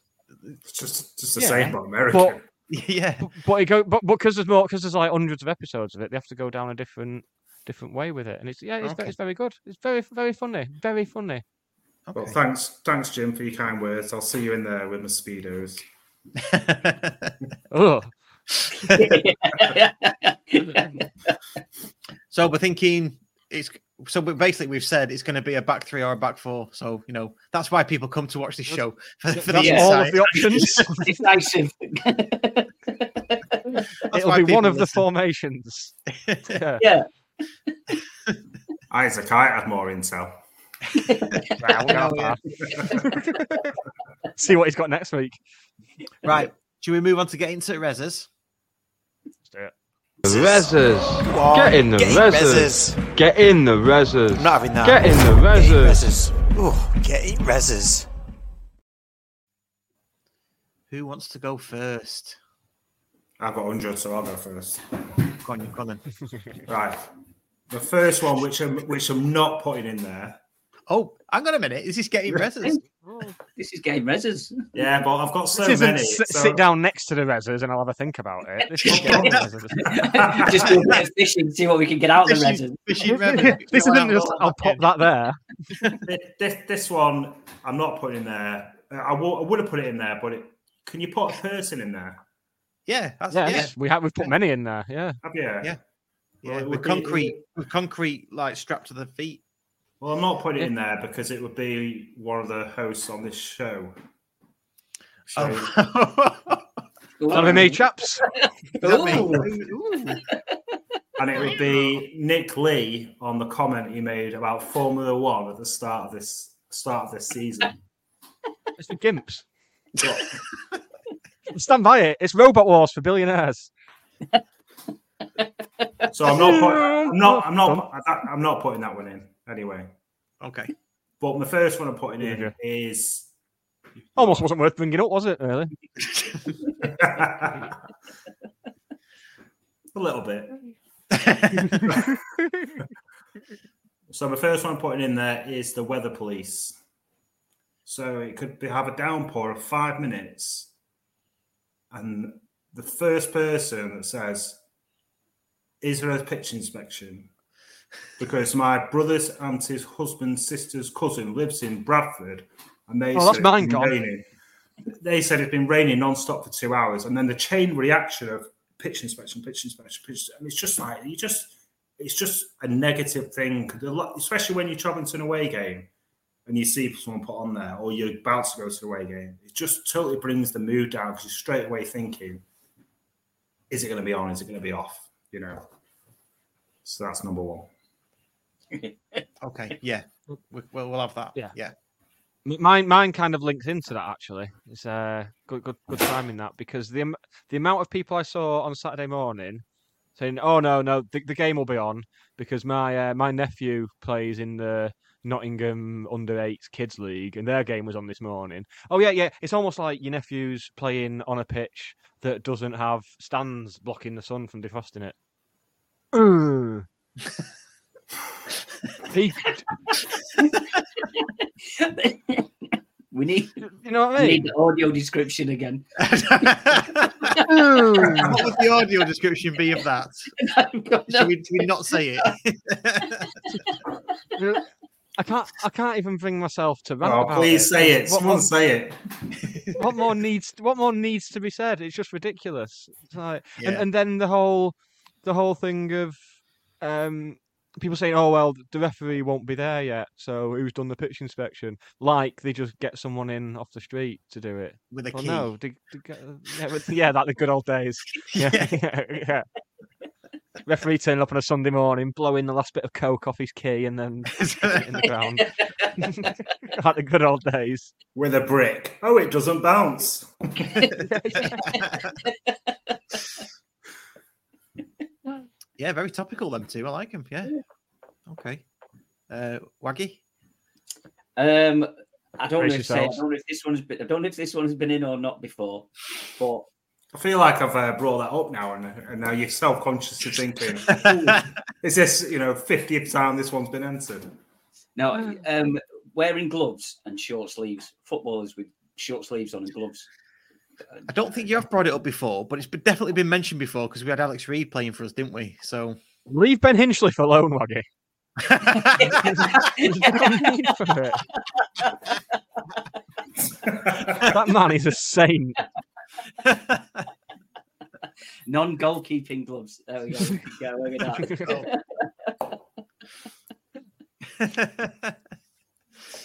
It's just just the Yeah, same about America. But yeah, but it go but because there's more because there's like hundreds of episodes of it, they have to go down a different different way with it, and it's yeah, it's, Okay. it's very good. It's very very funny, very funny. Well, thanks, thanks, Jim, for your kind words. I'll see you in there with my speedos. Oh, so we're thinking it's so but basically we've said it's going to be a back three or a back four. So you know that's why people come to watch this show for, for the that's Yeah. all of the options. Decisive. That's It'll be one people of the formations. Yeah. yeah. Isaac, I have more intel. Right, we'll Yeah. See what he's got next week. Right, should we move on to get into reses? Let's do it. The reses. Get in the get reses. reses. Get in the reses. I'm not having that. Get in the Get reses. reses. Oh, get in reses. Who wants to go first? I've got 100, so I'll go first. Go on, go on then. Right. The first one, which I'm, which I'm not putting in there. Oh, hang on a minute. This is this getting reses? This is getting reses. Yeah, but I've got so This isn't many. s- so- sit down next to the reses and I'll have a think about it. This is getting reses. Just do a bit of fishing, see what we can get out of the Fishing- reses. fishing this isn't just I'll pop that there. Thi- this, this one, I'm not putting in there. Uh, I wo- I would have put it in there, but it, can you put a person in there? Yeah, that's Yeah, yeah. we have we've put many in there. Yeah. Have you? Yeah. Well, Yeah, it with would be- concrete, with concrete like strapped to the feet. Well, I'm not putting it in there because it would be one of the hosts on this show. So, Oh. That'll be me, chaps. Is me? Ooh. Ooh. and it would be Nick Lee on the comment he made about Formula One at the start of this start of this season. It's the Gimps. Stand by it. It's Robot Wars for billionaires. So I'm not. Put, I'm not. I'm not. I'm not putting that one in anyway. Okay. But my first one I'm putting in Yeah. is Almost wasn't worth bringing up, was it? Really? a little bit. So my first one I'm putting in there is the weather police. So it could be, have a downpour of five minutes, and the first person that says, "Is there a pitch inspection?" Because my brother's auntie's husband's sister's cousin lives in Bradford, and they Oh, said that's it's mine been raining. They said it's been raining non-stop for two hours, and then the chain reaction of pitch inspection, pitch inspection, pitch, and it's just like you just it's just a negative thing, especially when you're traveling to an away game and you see someone put on there, or you're about to go to an away game. It just totally brings the mood down because you're straight away thinking, is it going to be on? Is it going to be off? You know. So that's number one. Okay. Yeah. We, we'll, we'll have that. Yeah. Yeah. M- Mine, mine kind of links into that actually. It's uh, good, good, good timing that because the the amount of people I saw on Saturday morning saying, "Oh no, no, the, the game will be on," because my uh, my nephew plays in the Nottingham Under Eights Kids League, and their game was on this morning. Oh yeah, yeah, it's almost like your nephew's playing on a pitch that doesn't have stands blocking the sun from defrosting it. Ugh. We need, you know what I we mean? need the audio description again. what would the audio description be of that? Should we, should we not say it? I can't. I can't even bring myself to rant Oh, about please it. say it. What, Someone what, say it. what more needs? What more needs to be said? It's just ridiculous. It's like, and, and then the whole, the whole thing of, um, people saying, "Oh well, the referee won't be there yet, so who's done the pitch inspection?" Like they just get someone in off the street to do it With a well, key. No, they, they get, uh, yeah, with- yeah, that the good old days. Yeah, yeah, yeah. Referee turning up on a Sunday morning, blowing the last bit of coke off his key, and then in the ground. like the good old days. With a brick. Oh, it doesn't bounce. Yeah, very topical them two. I like them. Yeah. Okay. Uh, Waggy. Um, I don't Brace know if say, I don't know if this one's been, I don't know if this one's been in or not before, but I feel like I've uh, brought that up now, and, and now you're self-conscious of thinking, is this you know 50th time this one's been entered? no, um, wearing gloves and short sleeves, footballers with short sleeves on and gloves. I don't think you have brought it up before, but it's definitely been mentioned before because we had Alex Reid playing for us, didn't we? So Leave Ben Hinchliffe alone, Waggy. There's no need for it. that man is a saint. Non-goalkeeping gloves. There we go. We can get that.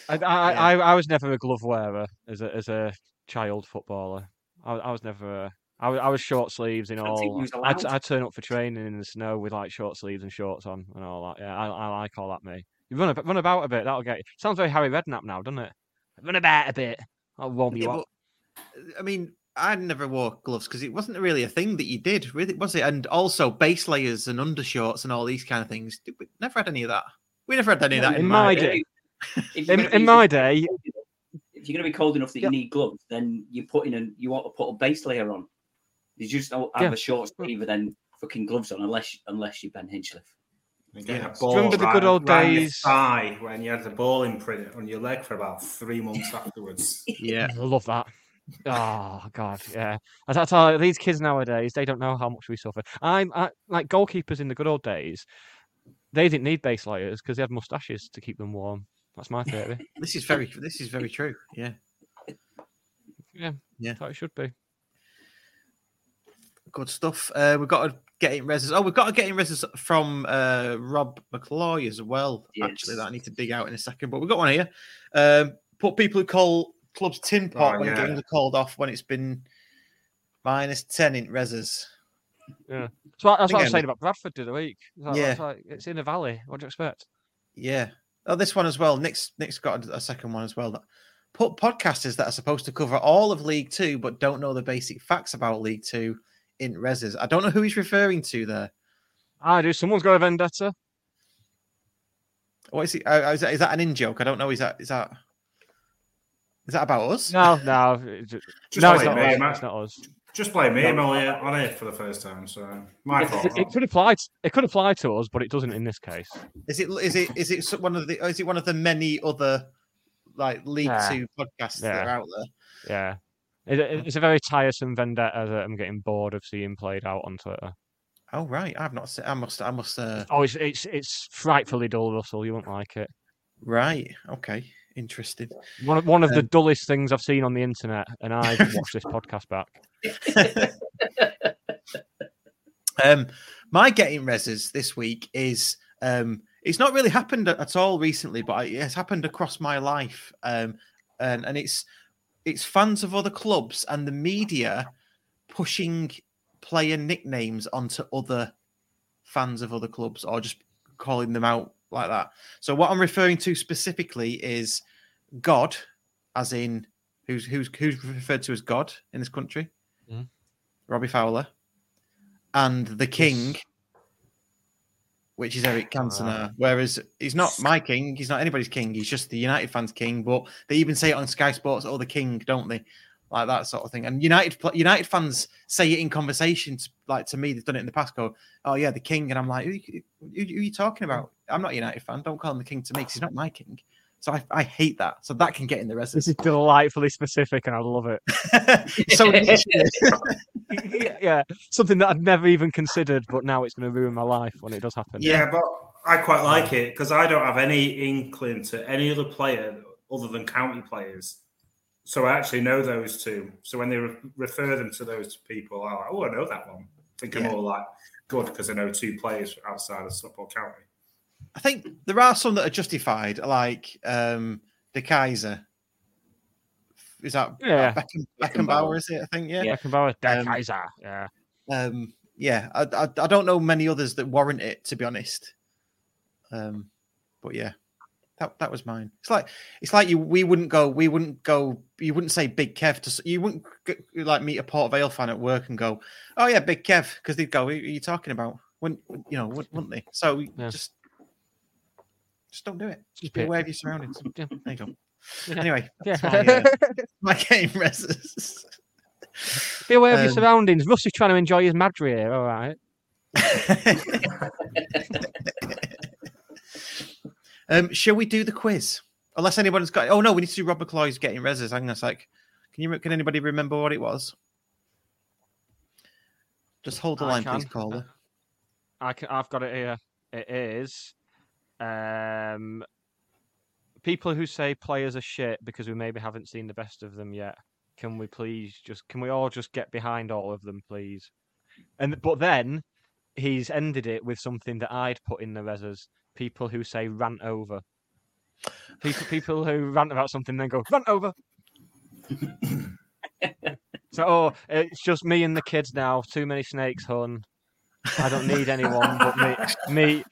I, I, I, I was never a glove wearer as a as a child footballer. I, I was never. A, I, was, I was short sleeves in I don't think all. I'd. I'd turn up for training in the snow with like short sleeves and shorts on and all that. Yeah, I, I like all that, me. You run, run about a bit. That'll get you. Sounds very Harry Redknapp now, doesn't it? Run about a bit. I'll warm you Yeah, up. but, I mean, I never wore gloves because it wasn't really a thing that you did, really, was it? And also base layers and undershorts and all these kind of things. We never had any of that. We never had any of that in, in my day. day, in, in my day, if you're going to be cold enough that Yeah. you need gloves, then you put in and you want to put a base layer on. You just don't have Yeah. a short sleeve and then fucking gloves on, unless unless you're Ben Hinchliffe. Yeah. a Do you remember ball the good old right days? Thigh when you had the ball imprint on your leg for about three months afterwards. Yeah. I love that. Oh God, yeah. I I tell you, these kids nowadays, they don't know how much we suffer. I'm I, like goalkeepers in the good old days. They didn't need base layers because they had mustaches to keep them warm. That's my theory. This is very, this is very true. Yeah. yeah, Yeah. that's how it should be. Good stuff. Uh, we've got to get in reses. Oh, we've got to get in reses from uh, Rob McCloy as well. Actually, that I need to dig out in a second, but we've got one here. Um, put people who call clubs tin pot Oh, when yeah. games are called off when it's been minus ten in reses. Yeah, so that's what I was saying about Bradford the other week. Like- Yeah. like, it's in the valley. What do you expect? Yeah. Oh, this one as well. Nick's Nick's got a, a second one as well. Put podcasters that are supposed to cover all of League Two but don't know the basic facts about League Two in reses. I don't know who he's referring to there. I do. Someone's got a vendetta. What is he? Uh, is, that, is that an in joke? I don't know. Is that is that is that about us? No, no, it's- Just no, it's not, me, us, it's not us. Just blame me. No. I'm only on here for the first time, so my It, fault. it, it could apply. To, it could apply to us, but it doesn't in this case. Is it is it is it one of the is it one of the many other like League Yeah. Two podcasts that are out there? Yeah, it, it- it's a very tiresome vendetta that I'm getting bored of seeing played out on Twitter. Oh right, I've not. se- I must. I must. Uh, Oh, it's it's it's frightfully dull, Russell. You won't like it. right. Okay. Interested. One of one of the Um, dullest things I've seen on the internet, and I've watched this podcast back. Um, my getting reses this week is um, it's not really happened at all recently, but it has happened across my life, um, and and it's it's fans of other clubs and the media pushing player nicknames onto other fans of other clubs or just calling them out like that. So what I'm referring to specifically is God, as in who's who's who's referred to as God in this country, Mhm. Robbie Fowler, and the King, which is Eric Cantona. Whereas he's not my king, he's not anybody's king. He's just the United fans' king. But they even say it on Sky Sports, "Oh, the King," don't they? Like that sort of thing. And United United fans say it in conversations, like to me, they've done it in the past. Go, "Oh yeah, the King," and I'm like, "Who, who, who are you talking about? I'm not a United fan. Don't call him the King to me because he's not my king." So I, I hate that. So that can get in the rest. This is delightfully specific, and I love it. so yeah, yeah, something that I'd never even considered, but now it's going to ruin my life when it does happen. Yeah, but I quite like it because I don't have any inkling to any other player other than county players. So I actually know those two. So when they re- refer them to those people, I'm like, oh, I know that one. I think I'm Yeah. all like, good because I know two players outside of Stockport County. I think there are some that are justified, like um De Kaiser. Is that Yeah. Beckham, Beckenbauer? Is it? I think yeah. Beckenbauer, Der Um, Kaiser, yeah. Um, yeah, I, I I don't know many others that warrant it to be honest. Um, but yeah, that that was mine. It's like it's like you we wouldn't go we wouldn't go you wouldn't say Big Kev to you wouldn't like meet a Port Vale fan at work and go oh yeah Big Kev because they'd go who are you talking about wouldn't you know wouldn't wouldn't they so Yeah. just just don't do it just be aware of your surroundings Yeah. there you go Yeah. anyway Yeah. my, uh, my game reses Be aware of your Um, surroundings. Rusty's trying to enjoy his Madry here, all right. Um, shall we do the quiz? Unless anyone's got. Oh no, we need to do Rob McCloy's getting reses. Hang on a sec. Can you? Can anybody remember what it was? Just hold the I line, please, can. caller. I can, I've got it here. It is um, people who say players are shit because we maybe haven't seen the best of them yet. Can we please just? Can we all just get behind all of them, please? And but then he's ended it with something that I'd put in the reses. People who say rant over. People, people who rant about something then go rant over. so oh, it's just me and the kids now. Too many snakes, hun. I don't need anyone but me. Me,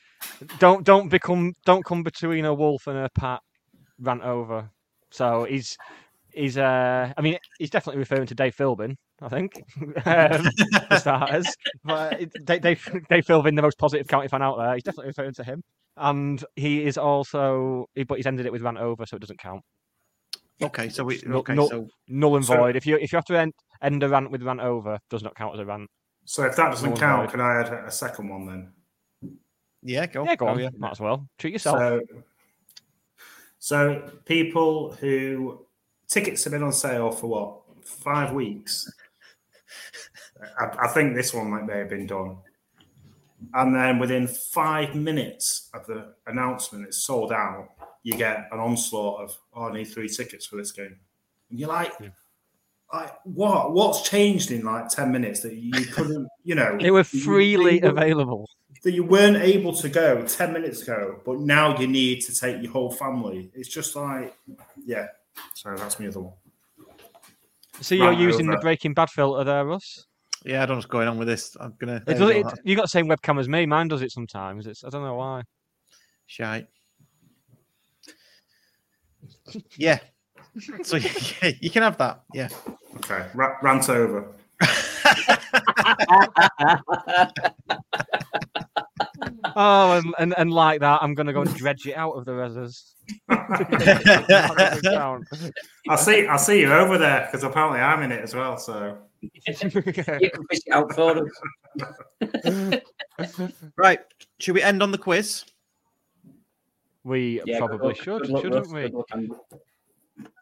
don't don't become don't come between a wolf and a pat. Rant over. So he's he's uh I mean he's definitely referring to Dave Philbin. I think um, for starters. But Dave, Dave Dave Philbin, the most positive county fan out there. He's definitely referring to him. And he is also, but he's ended it with rant over, so it doesn't count. Okay, so we. Null- Okay, null, so null and so- void. If you if you have to end, end a rant with rant over, does not count as a rant. So if that doesn't Null count, void. can I add a second one then? Yeah, go. Yeah, go Oh, on. yeah. Might as well treat yourself. So, so people who tickets have been on sale for what five weeks. I, I think this one might may have been done, and then within five minutes of the announcement, it's sold out. You get an onslaught of, "Oh, I need three tickets for this game," and you're like, like what? What's changed in like ten minutes that you couldn't, you know? They were freely available. That you weren't able to go 10 minutes ago, but now you need to take your whole family. It's just like, yeah. So that's my other one. So you're Rant using the. Breaking Bad filter there, Russ? Yeah, I don't know what's going on with this. I'm gonna. It there does, it, you got the same webcam as me. Mine does it sometimes. It's I don't know why. Shite. Yeah. So yeah, you can have that. Yeah. Okay, Ra- rant over. Oh, and, and, and like that, I'm going to go and dredge it out of the reses. I see. I see you over there because apparently I'm in it as well. So you can fish it out for them. Right. Should we end on the quiz? We Yeah, probably luck, should, good shouldn't Russ, we? good luck, Andy.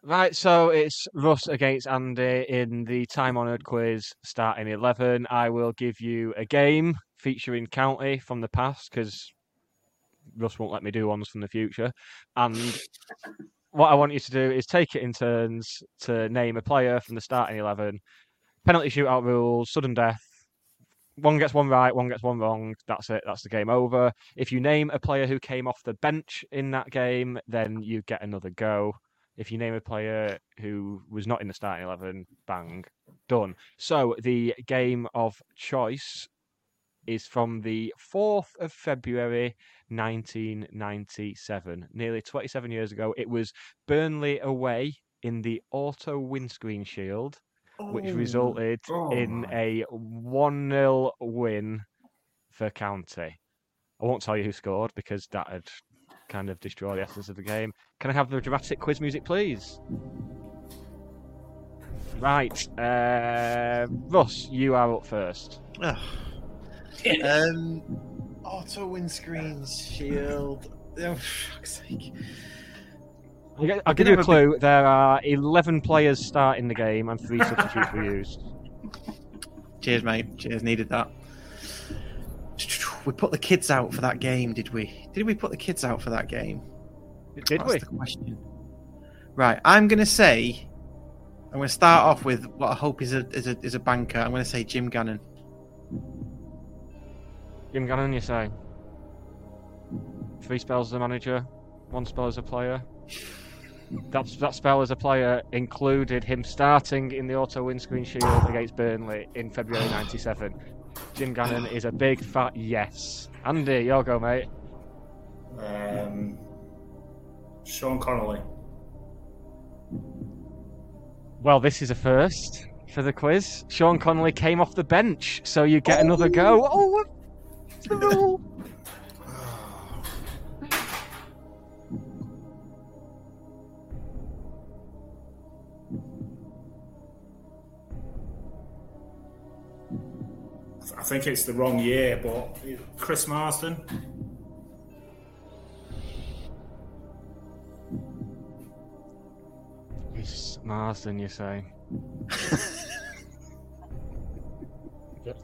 Right, so it's Russ against Andy in the time honoured quiz starting 11. I will give you a game featuring county from the past because Russ won't let me do ones from the future. And what I want you to do is take it in turns to name a player from the starting 11. Penalty shootout rules, sudden death. One gets one right, one gets one wrong. That's it. That's the game over. If you name a player who came off the bench in that game, then you get another go. If you name a player who was not in the starting 11, bang, done. So the game of choice is from the 4th of February 1997. Nearly 27 years ago, it was Burnley away in the Auto Windscreen Shield, which Oh. resulted in a 1 0 win for County. I won't tell you who scored because that'd kind of destroy the essence of the game. Can I have the dramatic quiz music, please? Right, uh, Russ, you are up first. Ugh. um, auto windscreens, shield. Oh, fuck's sake. I'll, gi- I I'll give you a have a clue. There are 11 players starting the game and three substitutes were used. Cheers, mate. Cheers. Needed that. We put the kids out for that game, did we? Did we put the kids out for that game? Did That's we? the question. Right. I'm going to say. I'm going to start off with what I hope is a is a is a banker. I'm going to say Jim Gannon. Jim Gannon, you say? Three spells as a manager, one spell as a player. That, that spell as a player included him starting in the auto windscreen shield against Burnley in February 97. Jim Gannon is a big fat yes. Andy, your go, mate. um, Sean Connelly. Well, this is a first for the quiz. Sean Connelly came off the bench, so you get another go. Oh, what's? I think it's the wrong year, but Chris Marsden. It's Marsden, you say?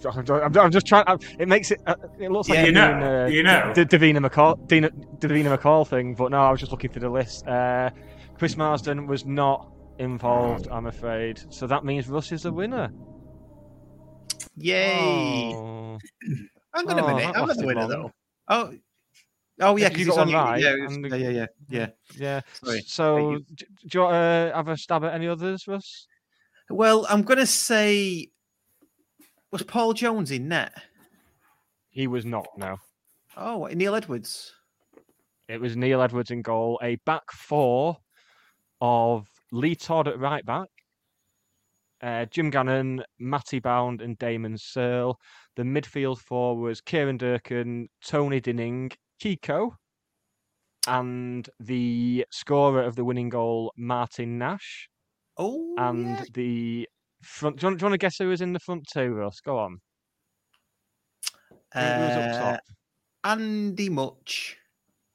I'm ju- I'm I'm just trying. I'm- It makes it. uh, It looks like Yeah, you know, doing, uh, you know. the Davina McCall, Dina, Davina McCall thing, but no, I was just looking through the list. Uh, Chris Marsden was not involved, I'm afraid. So that means Russ is the winner. Yay! Oh. Hang on a Oh, minute. I'm not lasted the winner long. though. Oh. Oh yeah, Yeah, 'cause you it's got on right, Yeah, was- and- yeah, yeah, yeah, yeah. Yeah. Sorry. So, d- do you want to have a stab at any others, Russ? Well, I'm gonna say, was Paul Jones in net? He was not. No. Oh, Neil Edwards. It was Neil Edwards in goal. A back four of Lee Todd at right back, uh, Jim Gannon, Matty Bound, and Damon Searle. The midfield four was Kieron Durkan, Tony Dinning, Kiko, and the scorer of the winning goal, Martin Nash. Oh, and the front. Do you, want, do you want to guess who was in the front two, Russ? Go on. Who- who was up Uh, top? Andy Mutch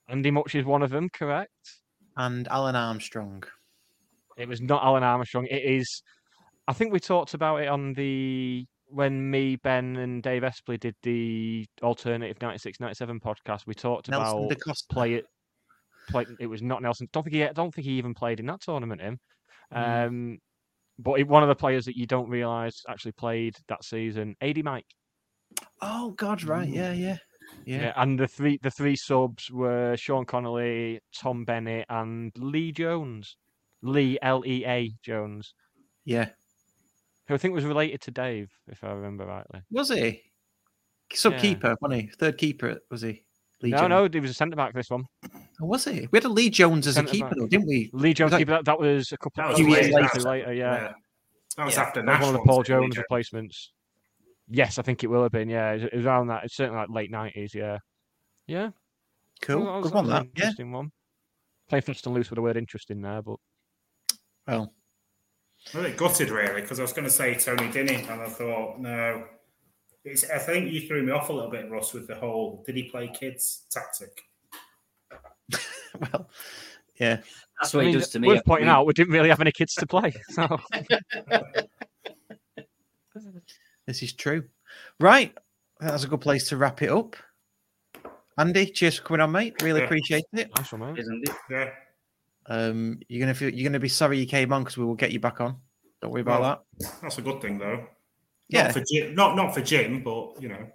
Andy Mutch is one of them, correct? and Alun Armstrong. It was not Alun Armstrong. It is. I think we talked about it on the when me, Ben, and Dave Espley did the alternative 96-97 podcast. We talked Nelson about play it. Play, it was not Nelson. Don't think he. Don't think he even played in that tournament. Him. Mm. Um, but one of the players that you don't realise actually played that season, Adie Mike. Oh God, right? Yeah, yeah, yeah. and the three the three subs were Sean Connelly, Tom Bennett, and Lee Jones. Lee L E A Jones, Yeah. who I think was related to Dave, if I remember rightly. Was he? Sub keeper, wasn't he? Third keeper, was he? Lee no, Jones. no, he was a centre back. This one. Oh, was he? We had a Lee Jones as a keeper, though, didn't we? Lee Jones, Was keeper, that, that was a couple of years years later. later. later yeah. That was Yeah. after That was one of the Paul wasn't Jones replacements. Yes, I think it will have been. Yeah, it was- around that. It's certainly like late nineties. Yeah, yeah. Cool. That was, Good that one, was that. an Yeah. interesting one. Playing fast and loose with the word interesting there, but Well, I'm a gutted, really, because I was going to say Tony Dinny, and I thought, no. It's, I think you threw me off a little bit, Russ, with the whole did he play kids tactic. well, yeah. That's what I he does to me. worth pointing We- out, we didn't really have any kids to play. So This is true. Right. That's a good place to wrap it up. Andy, cheers for coming on, mate. Really Yeah. appreciate it. nice one, mate. Isn't? Yeah. Um, you're gonna feel you're gonna be sorry you came on because we will get you back on. Don't worry about Well, that. That's a good thing, though. Yeah. Not for Jim, not, not for Jim, but, you know.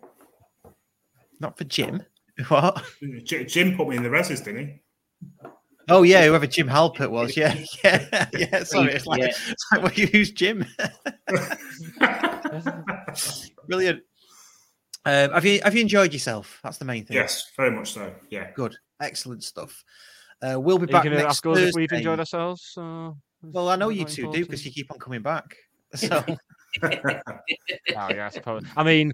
Not for Jim. What? Jim put me in the reses, didn't he? Oh yeah, whoever Jim Halpert was. Yeah, yeah, yeah. Sorry, it's like, Yeah. it's like well, who's Jim? Brilliant. Um, have you have you enjoyed yourself? That's the main thing. Yes, very much so. Yeah. Good. Excellent stuff. Uh, we'll be Are back going to next ask us if we've enjoyed ourselves? Uh, Well, I know you that two do because you keep on coming back. So Oh yeah, I suppose. I mean,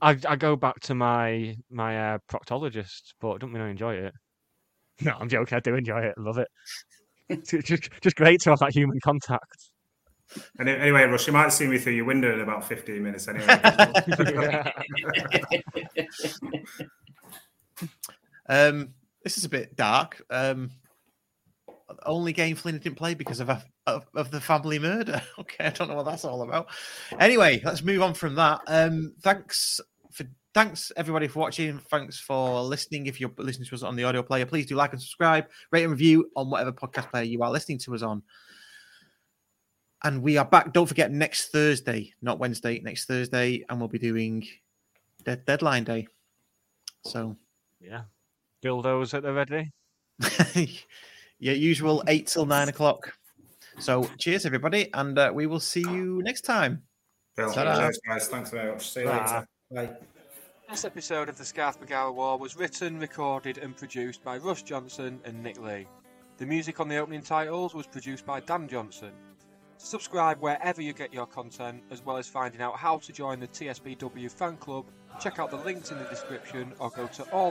I I go back to my my uh, proctologist, but I don't mean I enjoy it. No, I'm joking. I do enjoy it. I love it. It's just just great to have that human contact. And anyway, Russ, you might see me through your window in about 15 minutes anyway. um, this is a bit dark. Um, only game Flynn didn't play because of, a, of of the family murder. Okay, I don't know what that's all about. Anyway, let's move on from that. Um, thanks for thanks everybody for watching. Thanks for listening. If you're listening to us on the audio player, please do like and subscribe, rate and review on whatever podcast player you are listening to us on. And we are back. Don't forget next Thursday, not Wednesday, next Thursday, and we'll be doing dead deadline day. So Yeah, dildos at the ready. your usual eight till nine o'clock. So cheers everybody, and uh, we will see you next time. Well, cheers, guys. Thanks very much. See you later. Bye. This episode of the Scarf Bergara Wore was written, recorded, and produced by Russ Johnson and Nick Lee. The music on the opening titles was produced by Dan Johnson. Subscribe wherever you get your content, as well as finding out how to join the TSBW fan club. Check out the links in the description or go to all